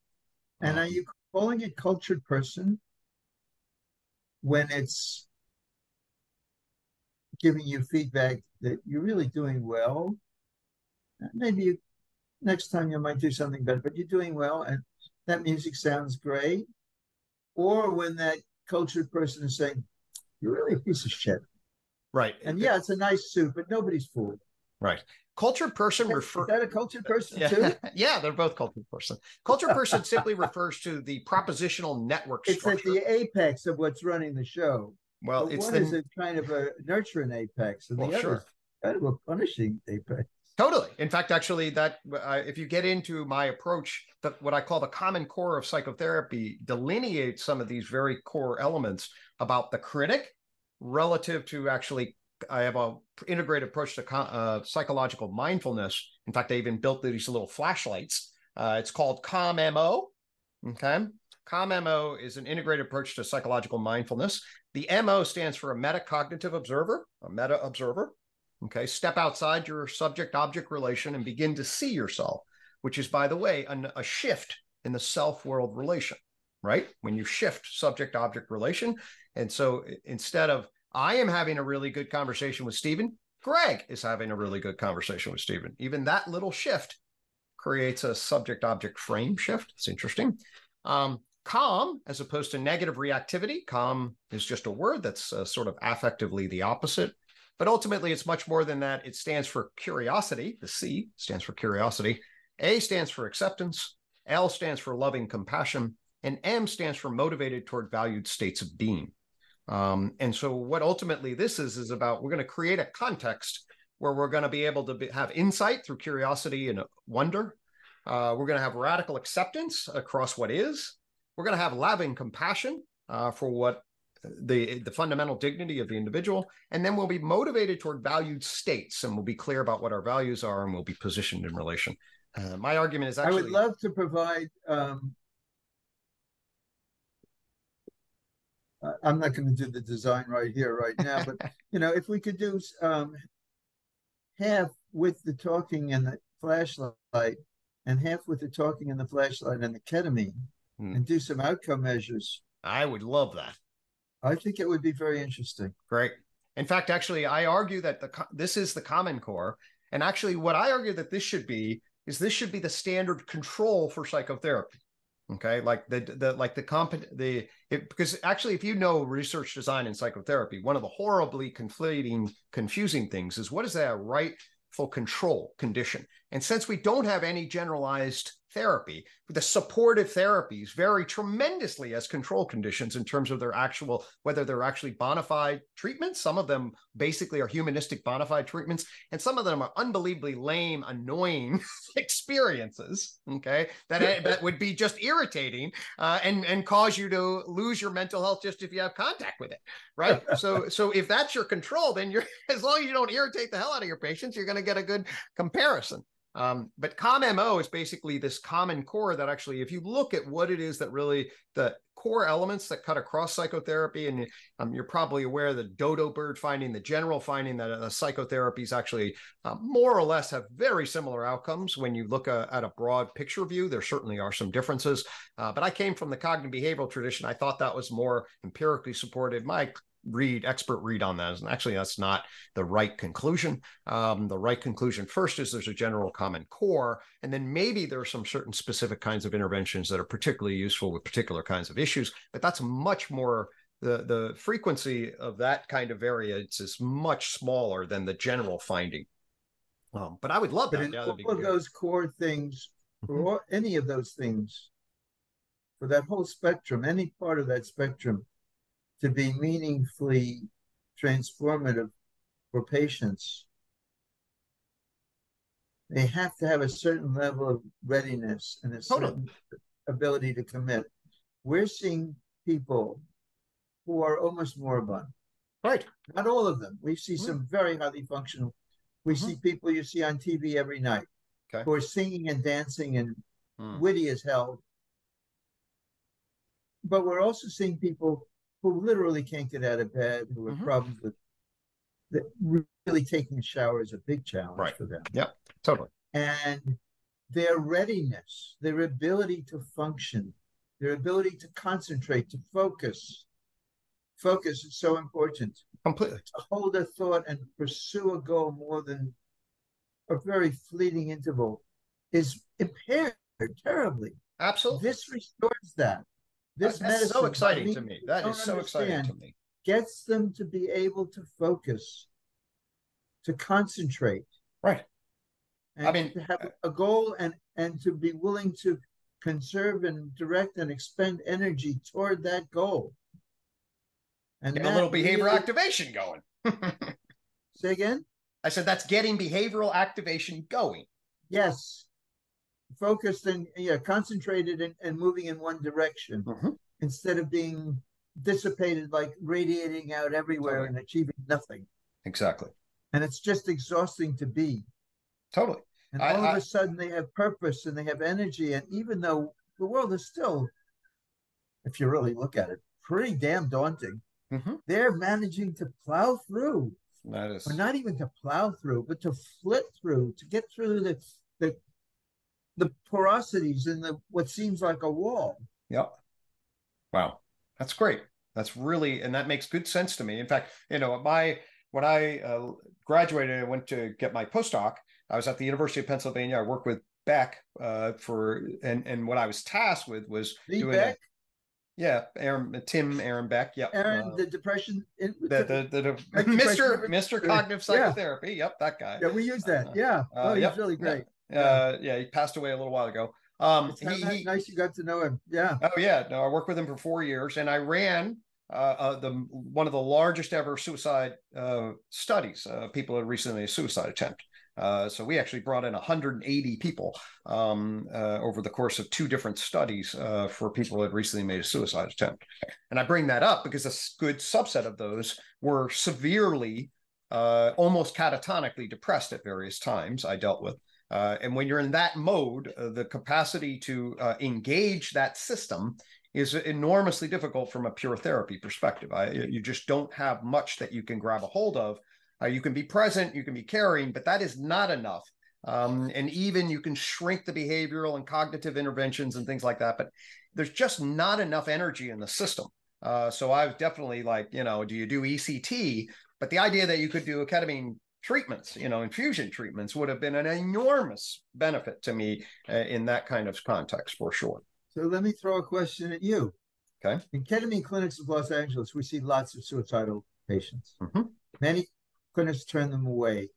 And are you calling it cultured person when it's giving you feedback that you're really doing well? Uh, maybe you, next time you might do something better, but you're doing well and that music sounds great. Or when that cultured person is saying, You're really a piece of shit. Right. And yeah, it's a nice suit, but nobody's fooled. Right. Cultured person refers. Is that a cultured person yeah. too? *laughs* yeah, they're both cultured person. Cultured person simply refers to the propositional network it's structure. It's at the apex of what's running the show. Well, but it's one the... is a kind of a nurturing apex, and well, the other sure. is kind of a punishing apex. Totally. In fact, actually, that uh, if you get into my approach, that what I call the common core of psychotherapy delineates some of these very core elements about the critic relative to actually. I have a integrated approach to uh, psychological mindfulness. In fact, I even built these little flashlights. Uh, it's called CalmMO. Okay. CalmMO is an integrated approach to psychological mindfulness. The MO stands for a metacognitive observer, a meta observer. Okay, step outside your subject object relation and begin to see yourself, which is, by the way, an, a shift in the self world relation, right? When you shift subject object relation. And so instead of I am having a really good conversation with Steven, Gregg is having a really good conversation with Steven. Even that little shift creates a subject object frame shift. It's interesting. Um, calm, as opposed to negative reactivity, calm is just a word that's uh, sort of affectively the opposite but ultimately, it's much more than that. It stands for curiosity. The C stands for curiosity. A stands for acceptance. L stands for loving compassion. And M stands for motivated toward valued states of being. Um, and so, what ultimately this is, is about we're going to create a context where we're going to be able to be, have insight through curiosity and wonder. Uh, we're going to have radical acceptance across what is. We're going to have loving compassion uh, for what the the fundamental dignity of the individual and then we'll be motivated toward valued states and we'll be clear about what our values are and we'll be positioned in relation. Uh, my argument is actually i would love to provide um, i'm not going to do the design right here right now but *laughs* you know if we could do um, half with the talking and the flashlight and half with the talking and the flashlight and the ketamine hmm. and do some outcome measures I would love that. I think it would be very interesting. Great. In fact, actually, I argue that the this is the common core, and actually, what I argue that this should be is this should be the standard control for psychotherapy. Okay, like the the like the comp the it, because actually, if you know research design and psychotherapy, one of the horribly conflating, confusing things is what is that rightful control condition? And since we don't have any generalized therapy, the supportive therapies vary tremendously as control conditions in terms of their actual, whether they're actually bona fide treatments. Some of them basically are humanistic bona fide treatments, and some of them are unbelievably lame, annoying *laughs* experiences. Okay. That, that would be just irritating uh, and, and cause you to lose your mental health just if you have contact with it. Right. *laughs* so, so if that's your control, then you're, *laughs* as long as you don't irritate the hell out of your patients, you're going to get a good comparison. Um, but CalmMO is basically this common core that actually, if you look at what it is that really the core elements that cut across psychotherapy, and um, you're probably aware the dodo bird finding, the general finding that uh, psychotherapies actually uh, more or less have very similar outcomes when you look uh, at a broad picture view. There certainly are some differences, uh, but I came from the cognitive behavioral tradition. I thought that was more empirically supported. My read expert read on that. And actually that's not the right conclusion. Um, the right conclusion first is there's a general common core and then maybe there are some certain specific kinds of interventions that are particularly useful with particular kinds of issues but that's much more the the frequency of that kind of variance is much smaller than the general finding. Um, but i would love but that. in all of those core things mm-hmm. or any of those things for that whole spectrum any part of that spectrum to be meaningfully transformative for patients, they have to have a certain level of readiness and a certain ability to commit. We're seeing people who are almost moribund. Right. Not all of them. We see mm-hmm. some very highly functional. We mm-hmm. see people you see on TV every night okay. who are singing and dancing and mm. witty as hell. But we're also seeing people who literally can't get out of bed, who have mm-hmm. problems with that really taking a shower is a big challenge right. for them. Yeah, totally. And their readiness, their ability to function, their ability to concentrate, to focus. Focus is so important. Completely. To hold a thought and pursue a goal more than a very fleeting interval is impaired terribly. Absolutely. This restores that. This That's medicine, so exciting to me. That is so exciting to me. Gets them to be able to focus, to concentrate. Right. I mean, to have uh, a goal and and to be willing to conserve and direct and expend energy toward that goal. And a little behavior really... activation going. *laughs* Say again? I said that's getting behavioral activation going. Yes focused and yeah, concentrated and, and moving in one direction mm-hmm. instead of being dissipated, like radiating out everywhere totally. and achieving nothing. Exactly. And it's just exhausting to be. Totally. And I, all of a sudden they have purpose and they have energy. And even though the world is still, if you really look at it, pretty damn daunting, mm-hmm. they're managing to plow through. That is, or not even to plow through, but to flit through, to get through the the the porosities in the what seems like a wall. Yep. Wow, that's great. That's really, and that makes good sense to me. In fact, you know, my when I uh, graduated, I went to get my postdoc. I was at the University of Pennsylvania. I worked with Beck uh, for, and and what I was tasked with was the doing Beck. A, yeah, Aaron, Tim, Aaron Beck. Yeah, Aaron, uh, the depression. the, the, the, the Mr. Mr. Cognitive Psychotherapy. Yeah. Yep, that guy. Yeah, we use that. Uh, yeah. Uh, oh, he's yep, really great. Uh, yeah, he passed away a little while ago. Um, he, he, nice you got to know him. Yeah. Oh yeah. No, I worked with him for four years, and I ran uh, uh, the one of the largest ever suicide uh, studies. Uh, people had recently a suicide attempt. Uh, so we actually brought in 180 people um, uh, over the course of two different studies uh, for people who had recently made a suicide attempt. And I bring that up because a good subset of those were severely, uh, almost catatonically depressed at various times. I dealt with. Uh, and when you're in that mode, uh, the capacity to uh, engage that system is enormously difficult from a pure therapy perspective. I, you just don't have much that you can grab a hold of. Uh, you can be present, you can be caring, but that is not enough. Um, and even you can shrink the behavioral and cognitive interventions and things like that, but there's just not enough energy in the system. Uh, so I've definitely like, you know, do you do ECT? But the idea that you could do a ketamine treatments, you know, infusion treatments would have been an enormous benefit to me uh, in that kind of context for sure. So let me throw a question at you. Okay. In ketamine clinics of Los Angeles, we see lots of suicidal patients. Mhm. Many clinics turn them away.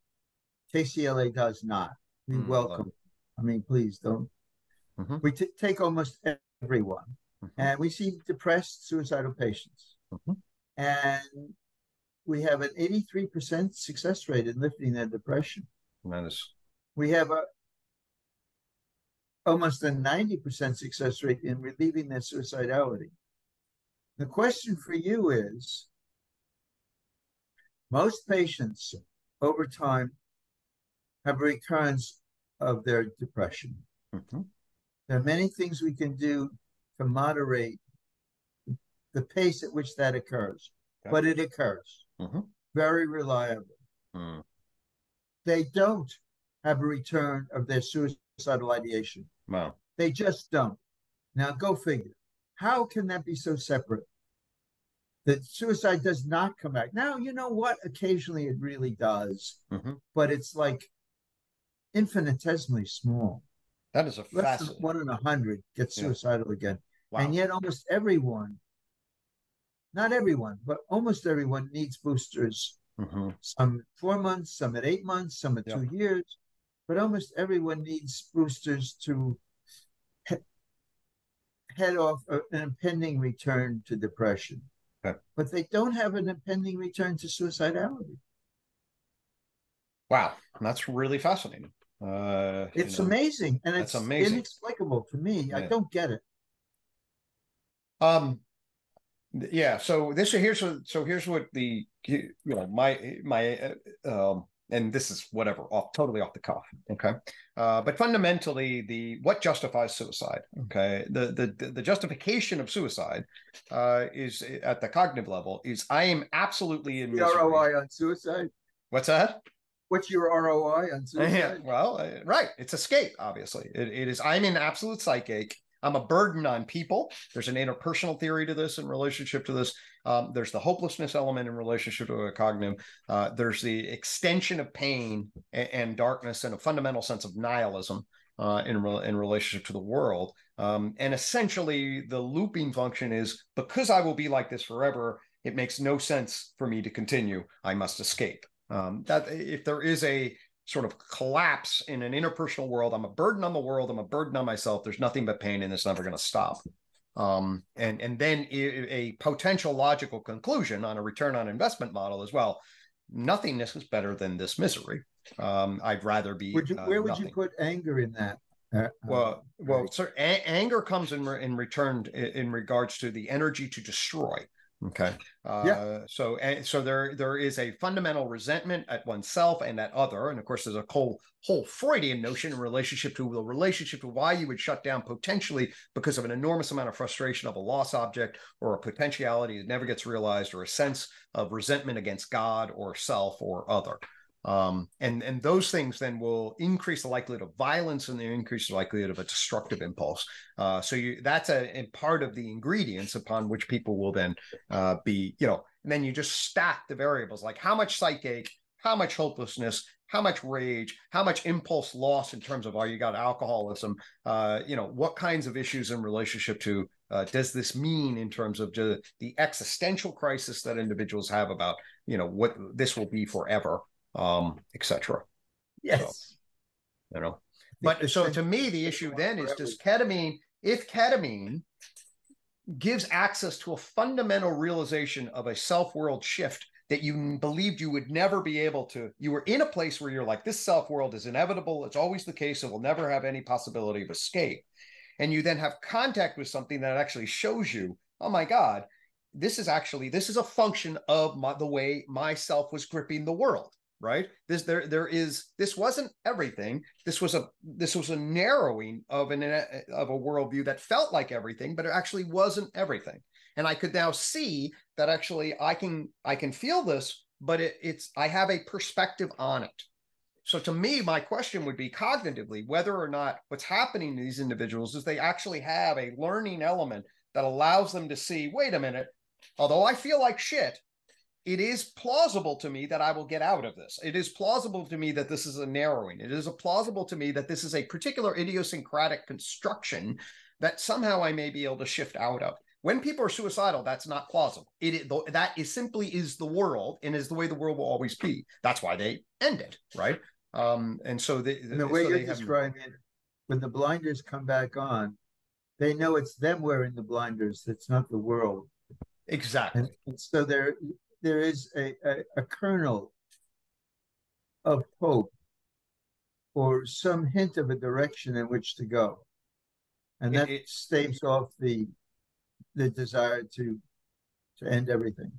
KCLA does not. We Mm, welcome. I mean, please don't. Mhm. We t- take almost everyone, Mhm. and we see depressed suicidal patients, Mhm. and we have an 83% success rate in lifting their depression. That is We have a almost a 90% success rate in relieving their suicidality. The question for you is most patients over time have a recurrence of their depression. Mhm. There are many things we can do to moderate the pace at which that occurs, Okay. but it occurs Mhm. very reliably. Mm. They don't have a return of their suicidal ideation. Wow. They just don't. Now go figure. How can that be so separate? That suicide does not come back. Now, you know what? Occasionally it really does, Mhm. but it's like infinitesimally small. That is a Less than one in a hundred gets Yeah. suicidal again. Wow. And yet almost everyone, not everyone, but almost everyone needs boosters. Mhm. Some four months, some at eight months, some at Yeah. two years. But almost everyone needs boosters to he- head off an impending return to depression. Okay. But they don't have an impending return to suicidality. Wow. That's really fascinating. Uh, you It's know. amazing. And it's amazing. inexplicable to me. I don't get it. Um, yeah. So this here's what. So here's what the you know my my uh, um and this is whatever off totally off the cuff. Okay. Uh, but fundamentally, the what justifies suicide? Okay. The the the justification of suicide uh is at the cognitive level is I am absolutely in The misery. ROI on suicide? What's that? What's your ROI on *laughs* suicide Yeah, well, uh, right. It's escape, obviously. It, it is, I'm in absolute psychic. I'm a burden on people. There's an interpersonal theory to this in relationship to this. Um, there's the hopelessness element in relationship to a cognitive. Uh, there's the extension of pain and, and darkness and a fundamental sense of nihilism uh, in, re- in relationship to the world. Um, and essentially, the looping function is because I will be like this forever, it makes no sense for me to continue. I must escape. Um, that if there is a sort of collapse in an interpersonal world. I'm a burden on the world. I'm a burden on myself. There's nothing but pain, and it's never going to stop. Um, and and then a, potential logical conclusion on a return on investment model as well. Nothingness is better than this misery. Um, I'd rather be. Would you, uh, where would nothing. you put anger in that? Uh, Well, well, sir, a- anger comes in re- in return in, in regards to the energy to destroy. Okay. Uh, So, and so there there is a fundamental resentment at oneself and at other, and of course, there's a whole whole Freudian notion in relationship to the relationship to why you would shut down potentially because of an enormous amount of frustration of a loss object or a potentiality that never gets realized or a sense of resentment against God or self or other um, and and those things then will increase the likelihood of violence and they increase the likelihood of a destructive impulse. Uh, so you that's a, a part of the ingredients upon which people will then uh, be, you know, and then you just stack the variables like how much psychache, how much hopelessness, how much rage, how much impulse loss in terms of are you got alcoholism, uh, you know, what kinds of issues in relationship to uh, does this mean in terms of the existential crisis that individuals have about you know what this will be forever um, etc. yes. You know, but so to me, the issue then is does ketamine, if ketamine gives access to a fundamental realization of a self world shift that you believed you would never be able to, you were in a place where you're like, this self world is inevitable. It's always the case. It will never have any possibility of escape. And you then have contact with something that actually shows you, oh my God, this is actually, this is a function of my, the way myself was gripping the world right? This there there is this wasn't everything. This was a this was a narrowing of an uh, of a worldview that felt like everything but it actually wasn't everything. And i could now see that actually i can i can feel this but it, it's i have a perspective on it. So to me my question would be cognitively whether or not what's happening to these individuals is they actually have a learning element that allows them to see wait a minute although i feel like shit it is plausible to me that I will get out of this. It is plausible to me that this is a narrowing. It is a plausible to me that this is a particular idiosyncratic construction that somehow I may be able to shift out of. When people are suicidal, that's not plausible. It that is simply is the world and is the way the world will always be. That's why they end it, right? Um, and so they, and the way so you're describing it, when the blinders come back on, they know it's them wearing the blinders. It's not the world. Exactly. And, and so there, there is a, a, a kernel of hope or some hint of a direction in which to go. And that it, staves off the the desire to to end everything.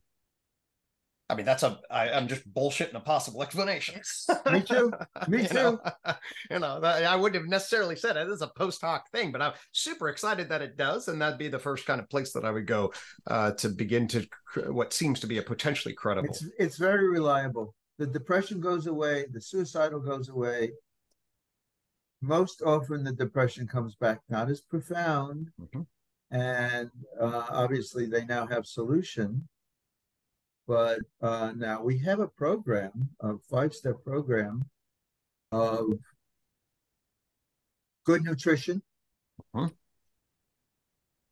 I mean, that's a. I, I'm just bullshitting a possible explanation. *laughs* Me too. Me you too. Know, *laughs* you know, I wouldn't have necessarily said it as a post hoc thing, but I'm super excited that it does, and that'd be the first kind of place that I would go uh, to begin to what seems to be a potentially credible. It's, it's very reliable. The depression goes away. The suicidal goes away. Most often, the depression comes back not as profound, mm-hmm. and uh, obviously, they now have solution but uh, now we have a program, a five step program of good nutrition, uh-huh.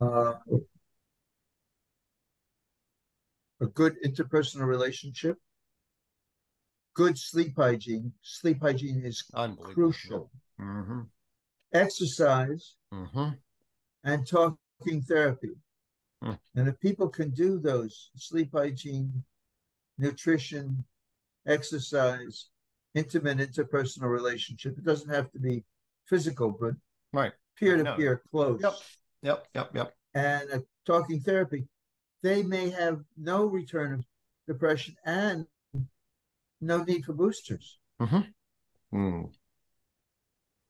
uh, a good interpersonal relationship, good sleep hygiene. Sleep hygiene is crucial. Mm-hmm. Exercise mm-hmm. and talking therapy. Hmm. And if people can do those sleep hygiene, nutrition, exercise, intimate interpersonal relationship, it doesn't have to be physical, but right peer to peer close. Yep. Yep. Yep. Yep. And a talking therapy, they may have no return of depression and no need for boosters. Mm-hmm. Mm.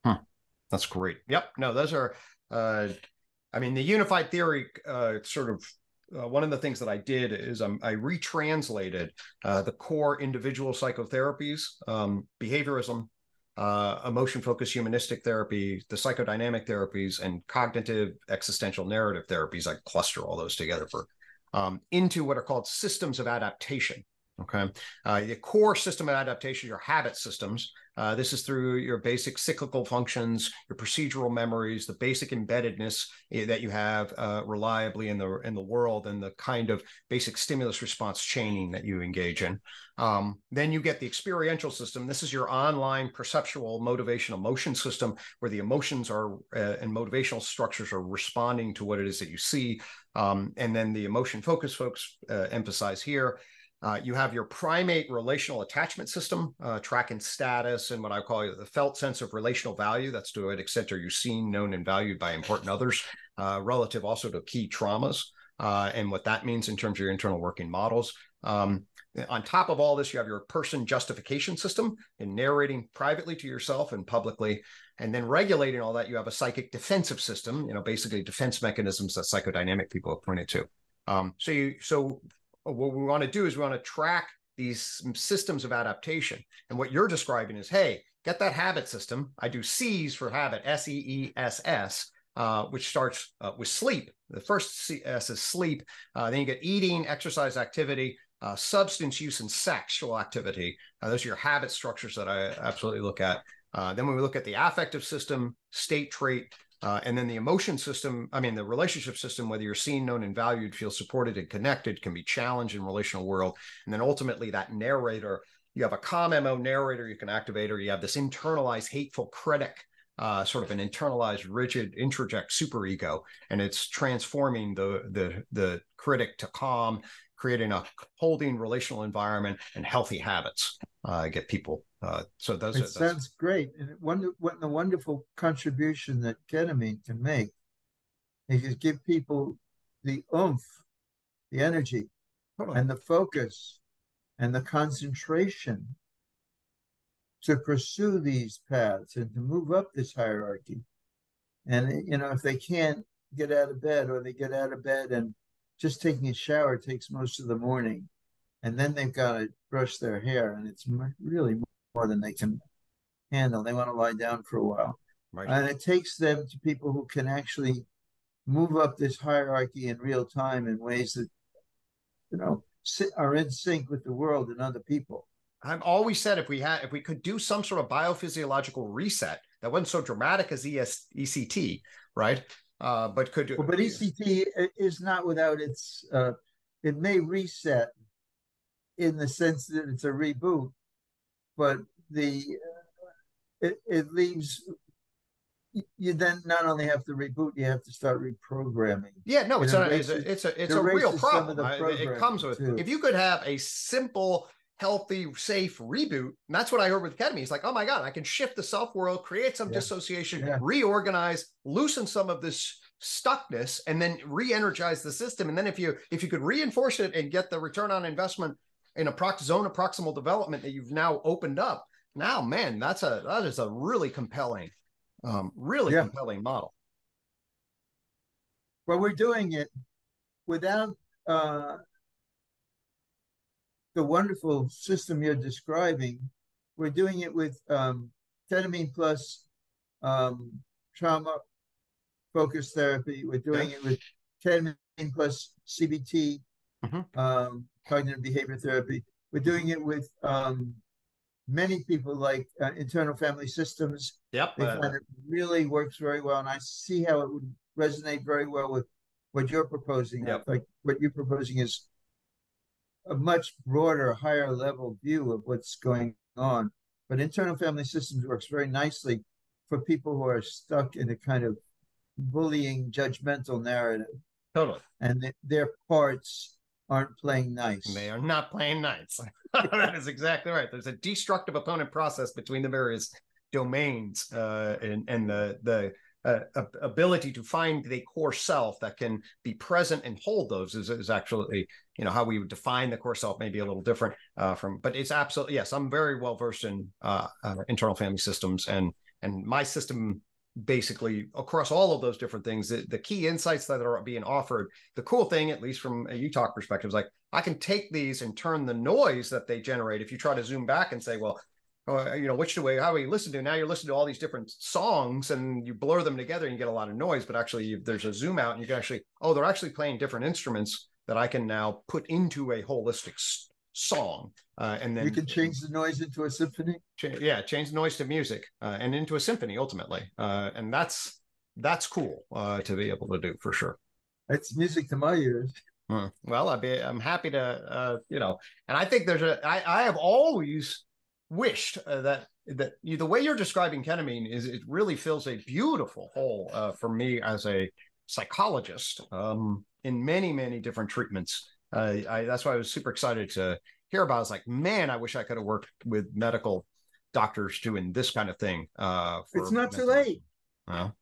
Huh. That's great. Yep. No, those are uh, I mean, the unified theory uh, sort of uh, one of the things that I did is um, I retranslated uh, the core individual psychotherapies, um, behaviorism, uh, emotion focused humanistic therapy, the psychodynamic therapies, and cognitive existential narrative therapies. I cluster all those together for um, into what are called systems of adaptation. Okay. Uh, the core system of adaptation, your habit systems. Uh, this is through your basic cyclical functions, your procedural memories, the basic embeddedness eh, that you have uh, reliably in the in the world, and the kind of basic stimulus response chaining that you engage in. Um, then you get the experiential system. This is your online perceptual motivation emotion system, where the emotions are uh, and motivational structures are responding to what it is that you see. Um, and then the emotion focus folks uh, emphasize here uh, you have your primate relational attachment system, uh, tracking status and what I call the felt sense of relational value. That's to what extent are you seen, known, and valued by important others, uh, relative also to key traumas uh, and what that means in terms of your internal working models. Um, on top of all this, you have your person justification system in narrating privately to yourself and publicly. And then regulating all that, you have a psychic defensive system, you know, basically defense mechanisms that psychodynamic people have pointed to. Um, so you so what we want to do is we want to track these systems of adaptation. And what you're describing is, hey, get that habit system. I do C's for habit, S E E S S, uh, which starts uh, with sleep. The first C- S is sleep. Uh, then you get eating, exercise, activity, uh, substance use, and sexual activity. Uh, those are your habit structures that I absolutely look at. Uh, then when we look at the affective system, state trait, uh, and then the emotion system, I mean, the relationship system, whether you're seen, known, and valued, feel supported and connected, can be challenged in relational world. And then ultimately, that narrator, you have a calm MO narrator you can activate, or you have this internalized hateful critic, uh, sort of an internalized, rigid, introject superego, and it's transforming the the the critic to calm, creating a holding relational environment and healthy habits. Uh, get people uh, so those it are, sounds great, and what the wonderful contribution that ketamine can make is give people the oomph, the energy, totally. and the focus, and the concentration to pursue these paths and to move up this hierarchy. And you know, if they can't get out of bed, or they get out of bed and just taking a shower takes most of the morning, and then they've got to brush their hair, and it's really more than they can handle. They want to lie down for a while. Right. And it takes them to people who can actually move up this hierarchy in real time in ways that, you know, are in sync with the world and other people. I've always said if we had, if we could do some sort of biophysiological reset that wasn't so dramatic as ES, ECT, right? uh, but could well, but ECT is not without its. Uh, it may reset in the sense that it's a reboot, but the it, it leaves you then not only have to reboot, you have to start reprogramming. Yeah, no, it's a, it's a it's a it's a real problem. it comes with too. if you could have a simple, healthy, safe reboot. that's what I heard with ketamine. It's like, oh my god, I can shift the self world, create some yeah. dissociation, yeah. reorganize, loosen some of this stuckness, and then re-energize the system. And then if you if you could reinforce it and get the return on investment in a prox- zone of proximal development that you've now opened up, now man, that's a that is a really compelling um, really yeah. compelling model. Well, we're doing it without uh, the wonderful system you're describing. We're doing it with um, ketamine plus um, trauma focused therapy. We're doing it with ketamine plus CBT, mm-hmm. um, cognitive behavior therapy. We're doing it with um, many people like uh, internal family systems. Yep. They find it really works very well. And I see how it would resonate very well with what you're proposing. Yep. Like what you're proposing is a much broader, higher level view of what's going on. But internal family systems works very nicely for people who are stuck in a kind of bullying, judgmental narrative. Totally. And th- their parts aren't playing nice. They are not playing nice. *laughs* *laughs* that is exactly right. There's a destructive opponent process between the various domains uh, and, and the the uh, ability to find the core self that can be present and hold those is, is actually you know how we would define the core self may be a little different uh, from but it's absolutely yes i'm very well versed in uh, uh, internal family systems and and my system basically across all of those different things the, the key insights that are being offered the cool thing at least from a UTOK perspective is like i can take these and turn the noise that they generate. If you try to zoom back and say well uh, you know which do we how do we listen to? Now you're listening to all these different songs and you blur them together and you get a lot of noise but actually you, there's a zoom out and you can actually oh they're actually playing different instruments that i can now put into a holistic song uh, and then you can change the noise into a symphony. Yeah, change the noise to music uh, and into a symphony ultimately, uh, and that's that's cool uh, to be able to do for sure. It's music to my ears. Hmm. Well, I'd be I'm happy to uh, you know, and I think there's a I I have always wished uh, that that you, the way you're describing ketamine is it really fills a beautiful hole for me as a psychologist um, in many many different treatments. I, that's why I was super excited to hear about. It's like, man, I wish I could have worked with medical doctors doing this kind of thing. Uh, it's not too late. Well,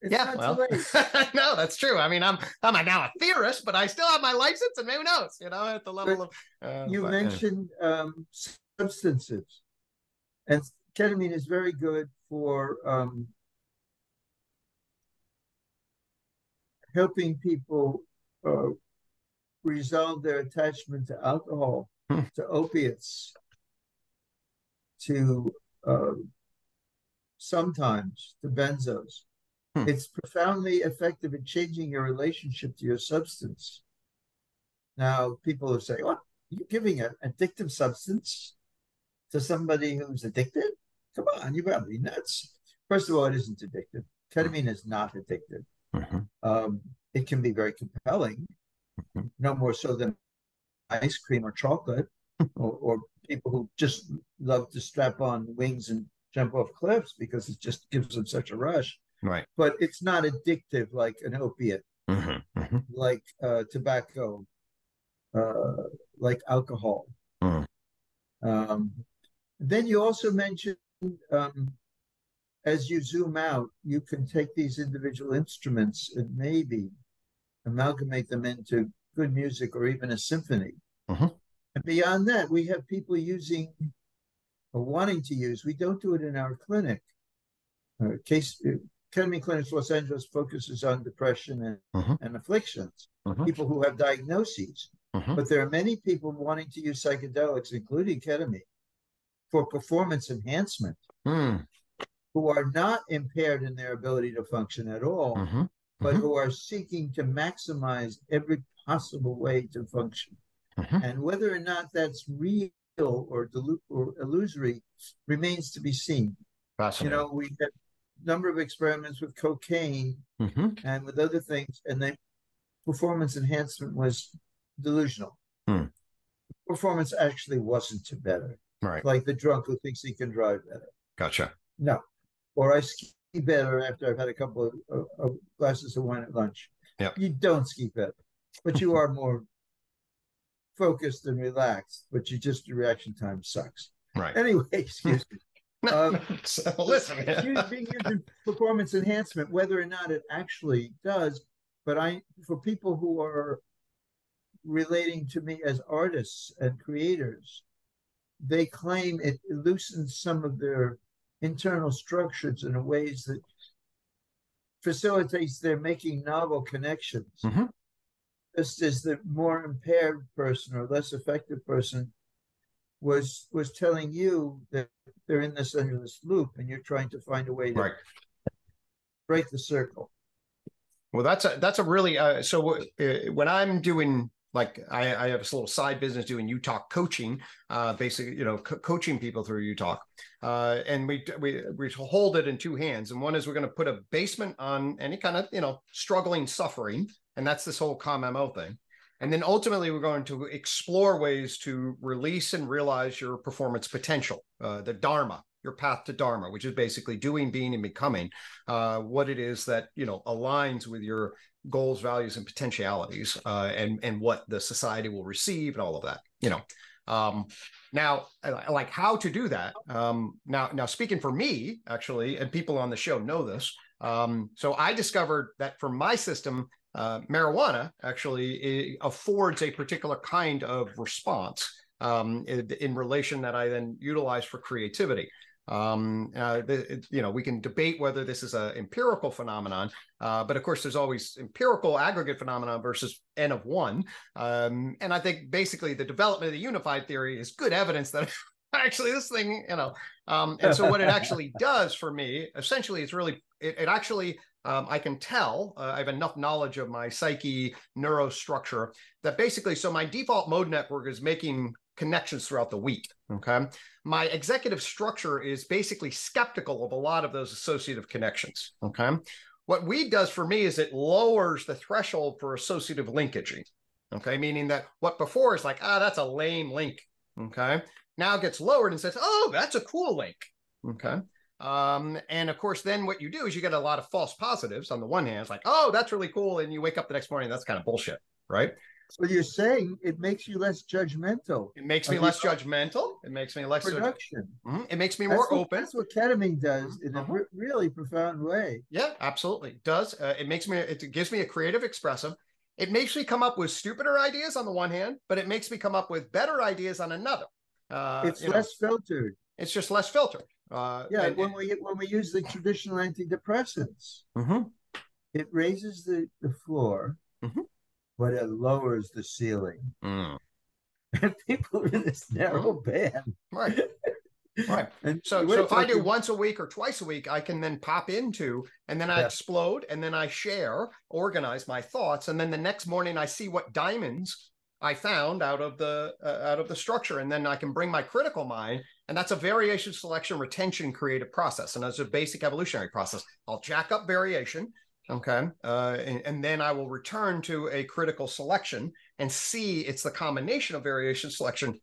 it's yeah, well, *laughs* no, that's true. I mean, I'm I'm now a theorist, but I still have my license, and who knows, you know, at the level but of. Uh, you but, mentioned um, substances, and ketamine is very good for um, helping people uh, resolve their attachment to alcohol Hmm. to opiates, to uh, sometimes to benzos. Hmm. It's profoundly effective in changing your relationship to your substance. Now, people will say, "What? You're giving an addictive substance to somebody who's addicted? Come on, you've gotta be nuts." First of all, it isn't addictive. Ketamine is not addictive. Mm-hmm. Um, it can be very compelling. No more so than ice cream or chocolate, *laughs* or, or, people who just love to strap on wings and jump off cliffs because it just gives them such a rush. Right. But it's not addictive like an opiate, mm-hmm, mm-hmm. like uh, tobacco, uh, like alcohol. Mm. Um, then you also mentioned um, as you zoom out, you can take these individual instruments and maybe amalgamate them into good music or even a symphony. Mm-hmm. And beyond that, we have people using or wanting to use. We don't do it in our clinic. Uh, case uh, Ketamine Clinics Los Angeles focuses on depression and, mm-hmm. and afflictions, mm-hmm. people who have diagnoses. But there are many people wanting to use psychedelics, including ketamine, for performance enhancement, mm. who are not impaired in their ability to function at all, mm-hmm. But mm-hmm. who are seeking to maximize every possible way to function. Mm-hmm. And whether or not that's real or, delu- or illusory remains to be seen. You know, we have a number of experiments with cocaine hmm and with other things, and the performance enhancement was delusional. Hmm. Performance actually wasn't better, Right. like the drunk who thinks he can drive better. Gotcha. No. Or I ski better after I've had a couple of, of, of glasses of wine at lunch. Yep. You don't ski better, but you are more focused and relaxed, but you just your reaction time sucks. Right. Anyway, *laughs* excuse me. Um, *laughs* so listen. Used- being used in performance enhancement, whether or not it actually does, but I for people who are relating to me as artists and creators, they claim it loosens some of their internal structures in a ways that facilitates their making novel connections. Mhm. Just as the more impaired person or less effective person was was telling you that they're in this endless loop and you're trying to find a way to Right. break the circle. Well, that's a that's a really uh, so uh, when I'm doing like I, I have this little side business doing UTOK coaching, uh, basically you know co- coaching people through UTOK, uh, and we we we hold it in two hands, and one is we're going to put a basement on any kind of you know struggling suffering, and that's this whole CalmMO thing, and then ultimately we're going to explore ways to release and realize your performance potential, uh, the Dharma, your path to Dharma, which is basically doing, being, and becoming uh, what it is that you know aligns with your goals, values, and potentialities, uh, and and what the society will receive, and all of that. You know, um, now like how to do that. Um, now, now speaking for me, actually, and people on the show know this. Um, so I discovered that for my system, uh, marijuana actually affords a particular kind of response um, in, in relation that I then utilize for creativity. Um, uh, it- you know, we can debate whether this is an empirical phenomenon, uh, but of course, there's always empirical aggregate phenomenon versus n of one. Um, and I think basically the development of the unified theory is good evidence that *laughs* actually this thing, you know, um, and so what it *laughs* actually does for me, essentially, it's really it, it actually um, I can tell uh, I have enough knowledge of my psyche neurostructure that basically, so my default mode network is making connections throughout the week. Okay. My executive structure is basically skeptical of a lot of those associative connections. Okay. What weed does for me is it lowers the threshold for associative linkaging. Okay. Meaning that what before is like, ah, that's a lame link. Okay. Now gets lowered and says, oh, that's a cool link. Okay. Um, and of course, then what you do is you get a lot of false positives on the one hand. It's like, oh, that's really cool. And you wake up the next morning, that's kind of bullshit. Right. So you're saying it makes you less judgmental. It makes me less judgmental. It makes me less. Production. Mhm. It makes me That's more what- open. That's what ketamine does in a Uh-huh. re- really profound way. Yeah, absolutely. It does. Uh, it makes me, it gives me a creative expressive. It makes me come up with stupider ideas on the one hand, but it makes me come up with better ideas on another. Uh, it's you know, less filtered. it's just less filtered. Uh, Yeah, and- when we when we use the traditional antidepressants, Mhm. it raises the, the floor, Mhm. But it lowers the ceiling. *laughs* Mm. And people are in this narrow band. Right. *laughs* Right. And So, so if I do once a week or twice a week, I can then pop into, and then I Yeah. explode, and then I share, organize my thoughts, and then the next morning I see what diamonds I found out of the uh, out of the structure, and then I can bring my critical mind, and that's a variation, selection, retention, creative process, and that's a basic evolutionary process. I'll jack up variation, okay, uh, and, and then I will return to a critical selection and see it's the combination of variation, selection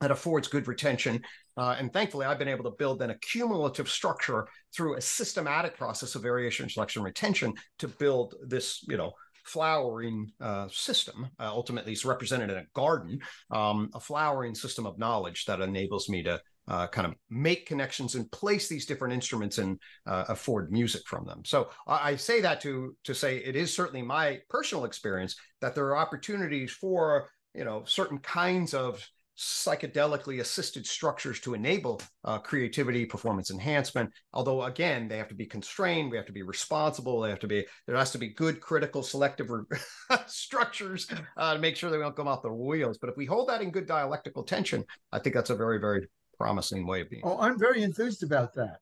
that affords good retention uh, and thankfully, I've been able to build then a cumulative structure through a systematic process of variation, selection, retention to build this, you know, flowering uh, system. Uh, ultimately, it's represented in a garden, um, a flowering system of knowledge that enables me to uh, kind of make connections and place these different instruments and uh, afford music from them. So I, say that to to say it is certainly my personal experience that there are opportunities for you know certain kinds of psychedelically assisted structures to enable uh, creativity, performance enhancement. Although, again, they have to be constrained, we have to be responsible, they have to be, there has to be good critical selective *laughs* structures uh, to make sure they don't come off the wheels. But if we hold that in good dialectical tension, I think that's a very, very promising way of being. Oh, I'm very enthused about that.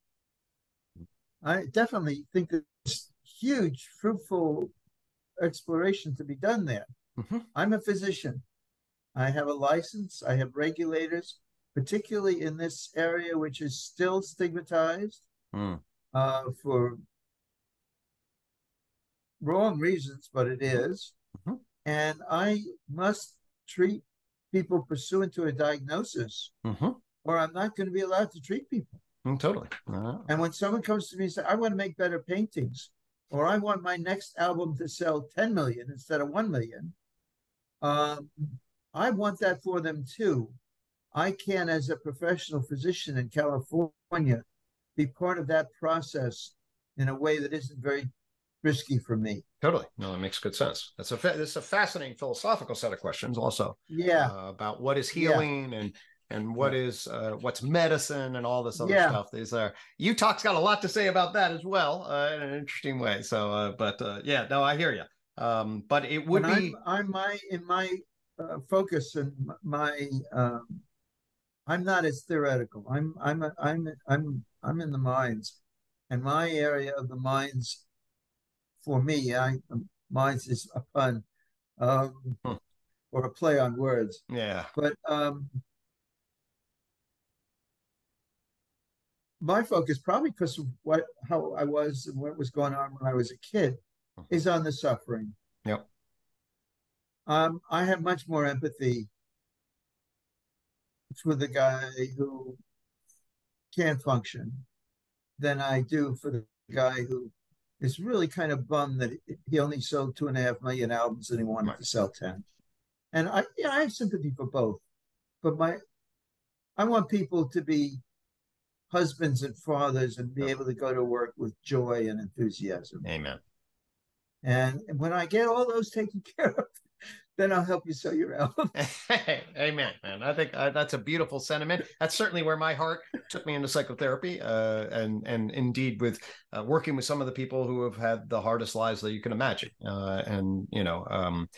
I definitely think there's huge, fruitful exploration to be done there. Mhm. I'm a physician. I have a license. I have regulators, particularly in this area, which is still stigmatized. Mm. uh, for wrong reasons, but it is. Mhm. And I must treat people pursuant to a diagnosis, hmm or I'm not going to be allowed to treat people. totally. Uh, And when someone comes to me and says, I want to make better paintings, or I want my next album to sell 10 million instead of 1 million, um, I want that for them too. I can, as a professional physician in California, be part of that process in a way that isn't very risky for me. totally. No, that makes good sense. That's a fa- this is a fascinating philosophical set of questions, also. Yeah. uh, about what is Yeah. healing and and what is uh, what's medicine and all this other Yeah. stuff. These are UTOK's got a lot to say about that as well uh, in an interesting way. So, uh, but uh, yeah, no, I hear you. Um, but it would When be I'm, I'm my in my uh, focus and my um, I'm not as theoretical. I'm I'm I'm I'm I'm in the minds, and my area of the minds, for me, I um, minds is a pun, um, Hmm. or a play on words. yeah, But um, my focus, probably because of what how I was and what was going on when I was a kid, Mhm. is on the suffering. Yep. Um, I have much more empathy for the guy who can't function than I do for the guy who is really kind of bummed that he- he only sold two and a half million albums and he wanted Right. to sell ten. And I, yeah, I have sympathy for both, but my, I want people to be husbands and fathers and be able to go to work with joy and enthusiasm. amen. And when I get all those taken *laughs* care of, then I'll help you sell your album. *laughs* Amen, man. I think uh, that's a beautiful sentiment. That's certainly where my heart took me into psychotherapy, uh, and and indeed with uh, working with some of the people who have had the hardest lives that you can imagine, uh, and you know, um,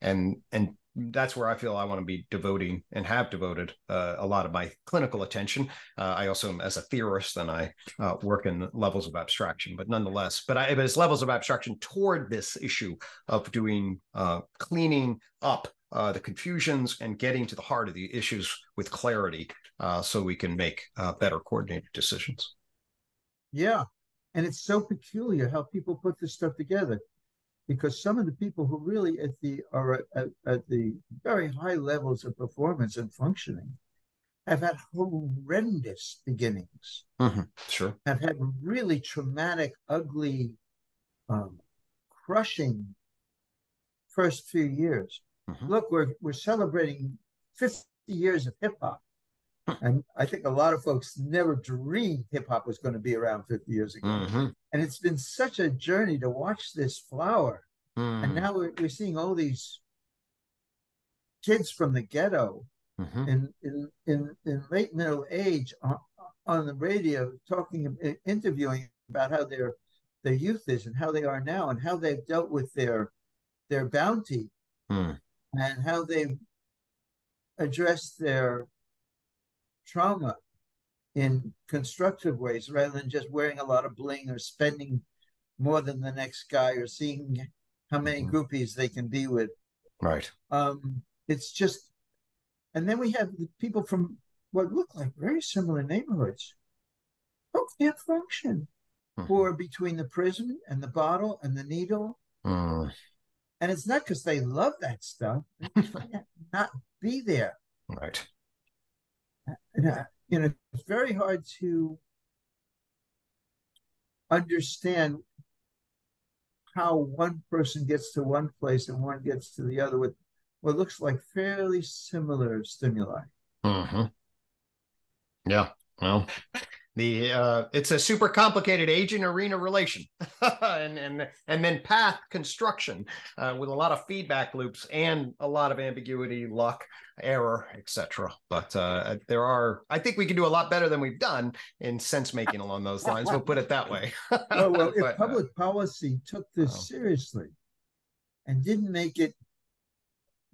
and and that's where I feel I want to be devoting and have devoted uh, a lot of my clinical attention. Uh, I also am as a theorist, and I uh, work in levels of abstraction, but nonetheless, but I but it's levels of abstraction toward this issue of doing uh, cleaning up uh, the confusions and getting to the heart of the issues with clarity, uh, so we can make better coordinated decisions. Yeah. And it's so peculiar how people put this stuff together. Because some of the people who really at the are at, at, at the very high levels of performance and functioning have had horrendous beginnings, Sure. have had really traumatic, ugly, um, crushing first few years. Mhm. Look, we're we're celebrating 50 years of hip hop. And I think a lot of folks never dreamed hip hop was going to be around 50 years ago. Mhm. And it's been such a journey to watch this flower. And Mm. now we're, we're seeing all these kids from the ghetto Mhm. in, in, in, in late middle age on, on the radio talking, interviewing about how their, their youth is and how they are now and how they've dealt with their, their bounty Mm. and how they've addressed their trauma in constructive ways rather than just wearing a lot of bling or spending more than the next guy or seeing how many Mhm. groupies they can be with. Right. Um, it's just, and then we have the people from what look like very similar neighborhoods who can't function, who Mhm. are between the prison and the bottle and the needle. Mm. And it's not because they love that stuff, they can't not be there. Right. And, uh, you know, it's very hard to understand how one person gets to one place and one gets to the other with what looks like fairly similar stimuli. hmm Yeah. Well, the uh, it's a super complicated agent arena relation, *laughs* and and and then path construction uh, with a lot of feedback loops and a lot of ambiguity, luck, error, etc. But uh, there are, I think we can do a lot better than we've done in sense making along those lines. We'll put it that way. *laughs* Well, well *laughs* if But, uh, public policy took this Oh. seriously and didn't make it,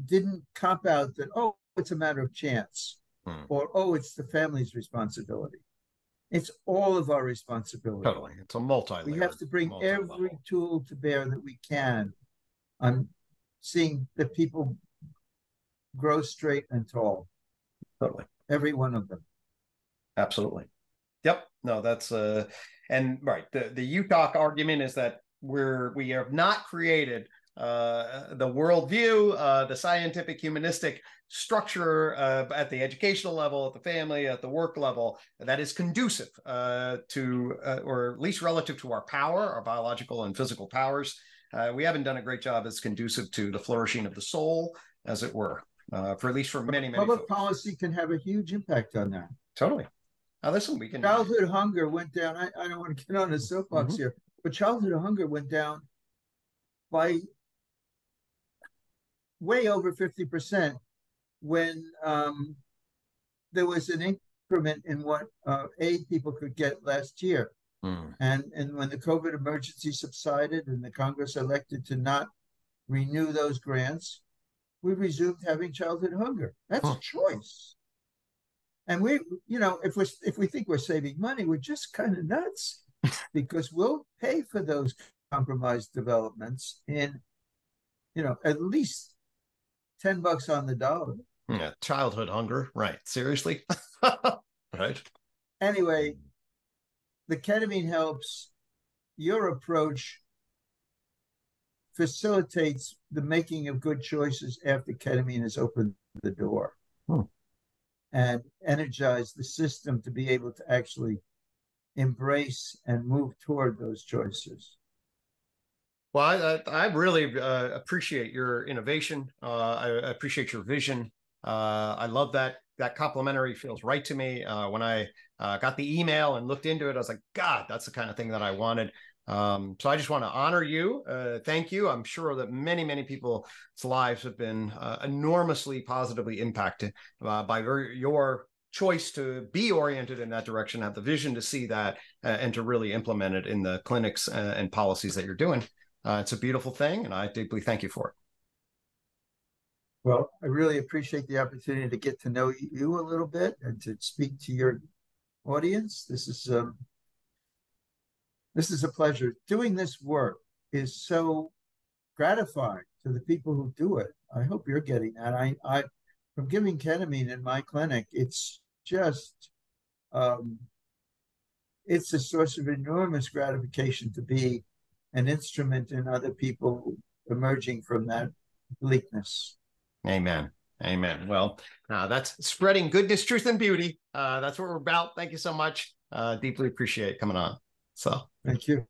didn't cop out that, oh, it's a matter of chance Hmm. or, oh, it's the family's responsibility. It's all of our responsibility. totally, it's a multi. We have to bring every tool to bear that we can on seeing that people grow straight and tall, totally, every one of them. absolutely. Yep. No, that's uh and right. The the UTOK argument is that we're we have not created uh, the worldview, uh, the scientific humanistic structure uh, at the educational level, at the family, at the work level that is conducive uh, to, uh, or at least relative to our power, our biological and physical powers. Uh, we haven't done a great job as conducive to the flourishing of the soul, as it were, for at least for many, many. Public folks. policy can have a huge impact on that. Totally. Now, listen, we can. Childhood hunger went down. I, I don't want to get on a soapbox mm-hmm. here, but childhood hunger went down by way over 50% when um, there was an increment in what uh, aid people could get last year. Mm. And, and when the COVID emergency subsided and the Congress elected to not renew those grants, we resumed having childhood hunger. That's huh. a choice. And we, you know, if we if we think we're saving money, we're just kind of nuts *laughs* because we'll pay for those compromised developments in, you know, at least 10 bucks on the dollar. Yeah, childhood hunger. Right. Seriously? *laughs* right. Anyway, the ketamine helps. Your approach facilitates the making of good choices after ketamine has opened the door hmm. and energize the system to be able to actually embrace and move toward those choices. Well, I, I really uh, appreciate your innovation. Uh, I appreciate your vision. Uh, I love that. That complimentary feels right to me. Uh, when I uh, got the email and looked into it, I was like, God, that's the kind of thing that I wanted. Um, so I just want to honor you. Uh, thank you. I'm sure that many, many people's lives have been enormously positively impacted by your choice to be oriented in that direction, have the vision to see that, and to really implement it in the clinics and policies that you're doing. Uh, it's a beautiful thing, and I deeply thank you for it. Well, I really appreciate the opportunity to get to know you a little bit and to speak to your audience. This is um, this is a pleasure. Doing this work is so gratifying to the people who do it. I hope you're getting that. I, I from giving ketamine in my clinic, it's just um, it's a source of enormous gratification to be an instrument in other people emerging from that bleakness. Amen. Amen. Well, uh, that's spreading goodness, truth, and beauty. Uh, that's what we're about. Thank you so much. Uh, deeply appreciate coming on. So, thank you.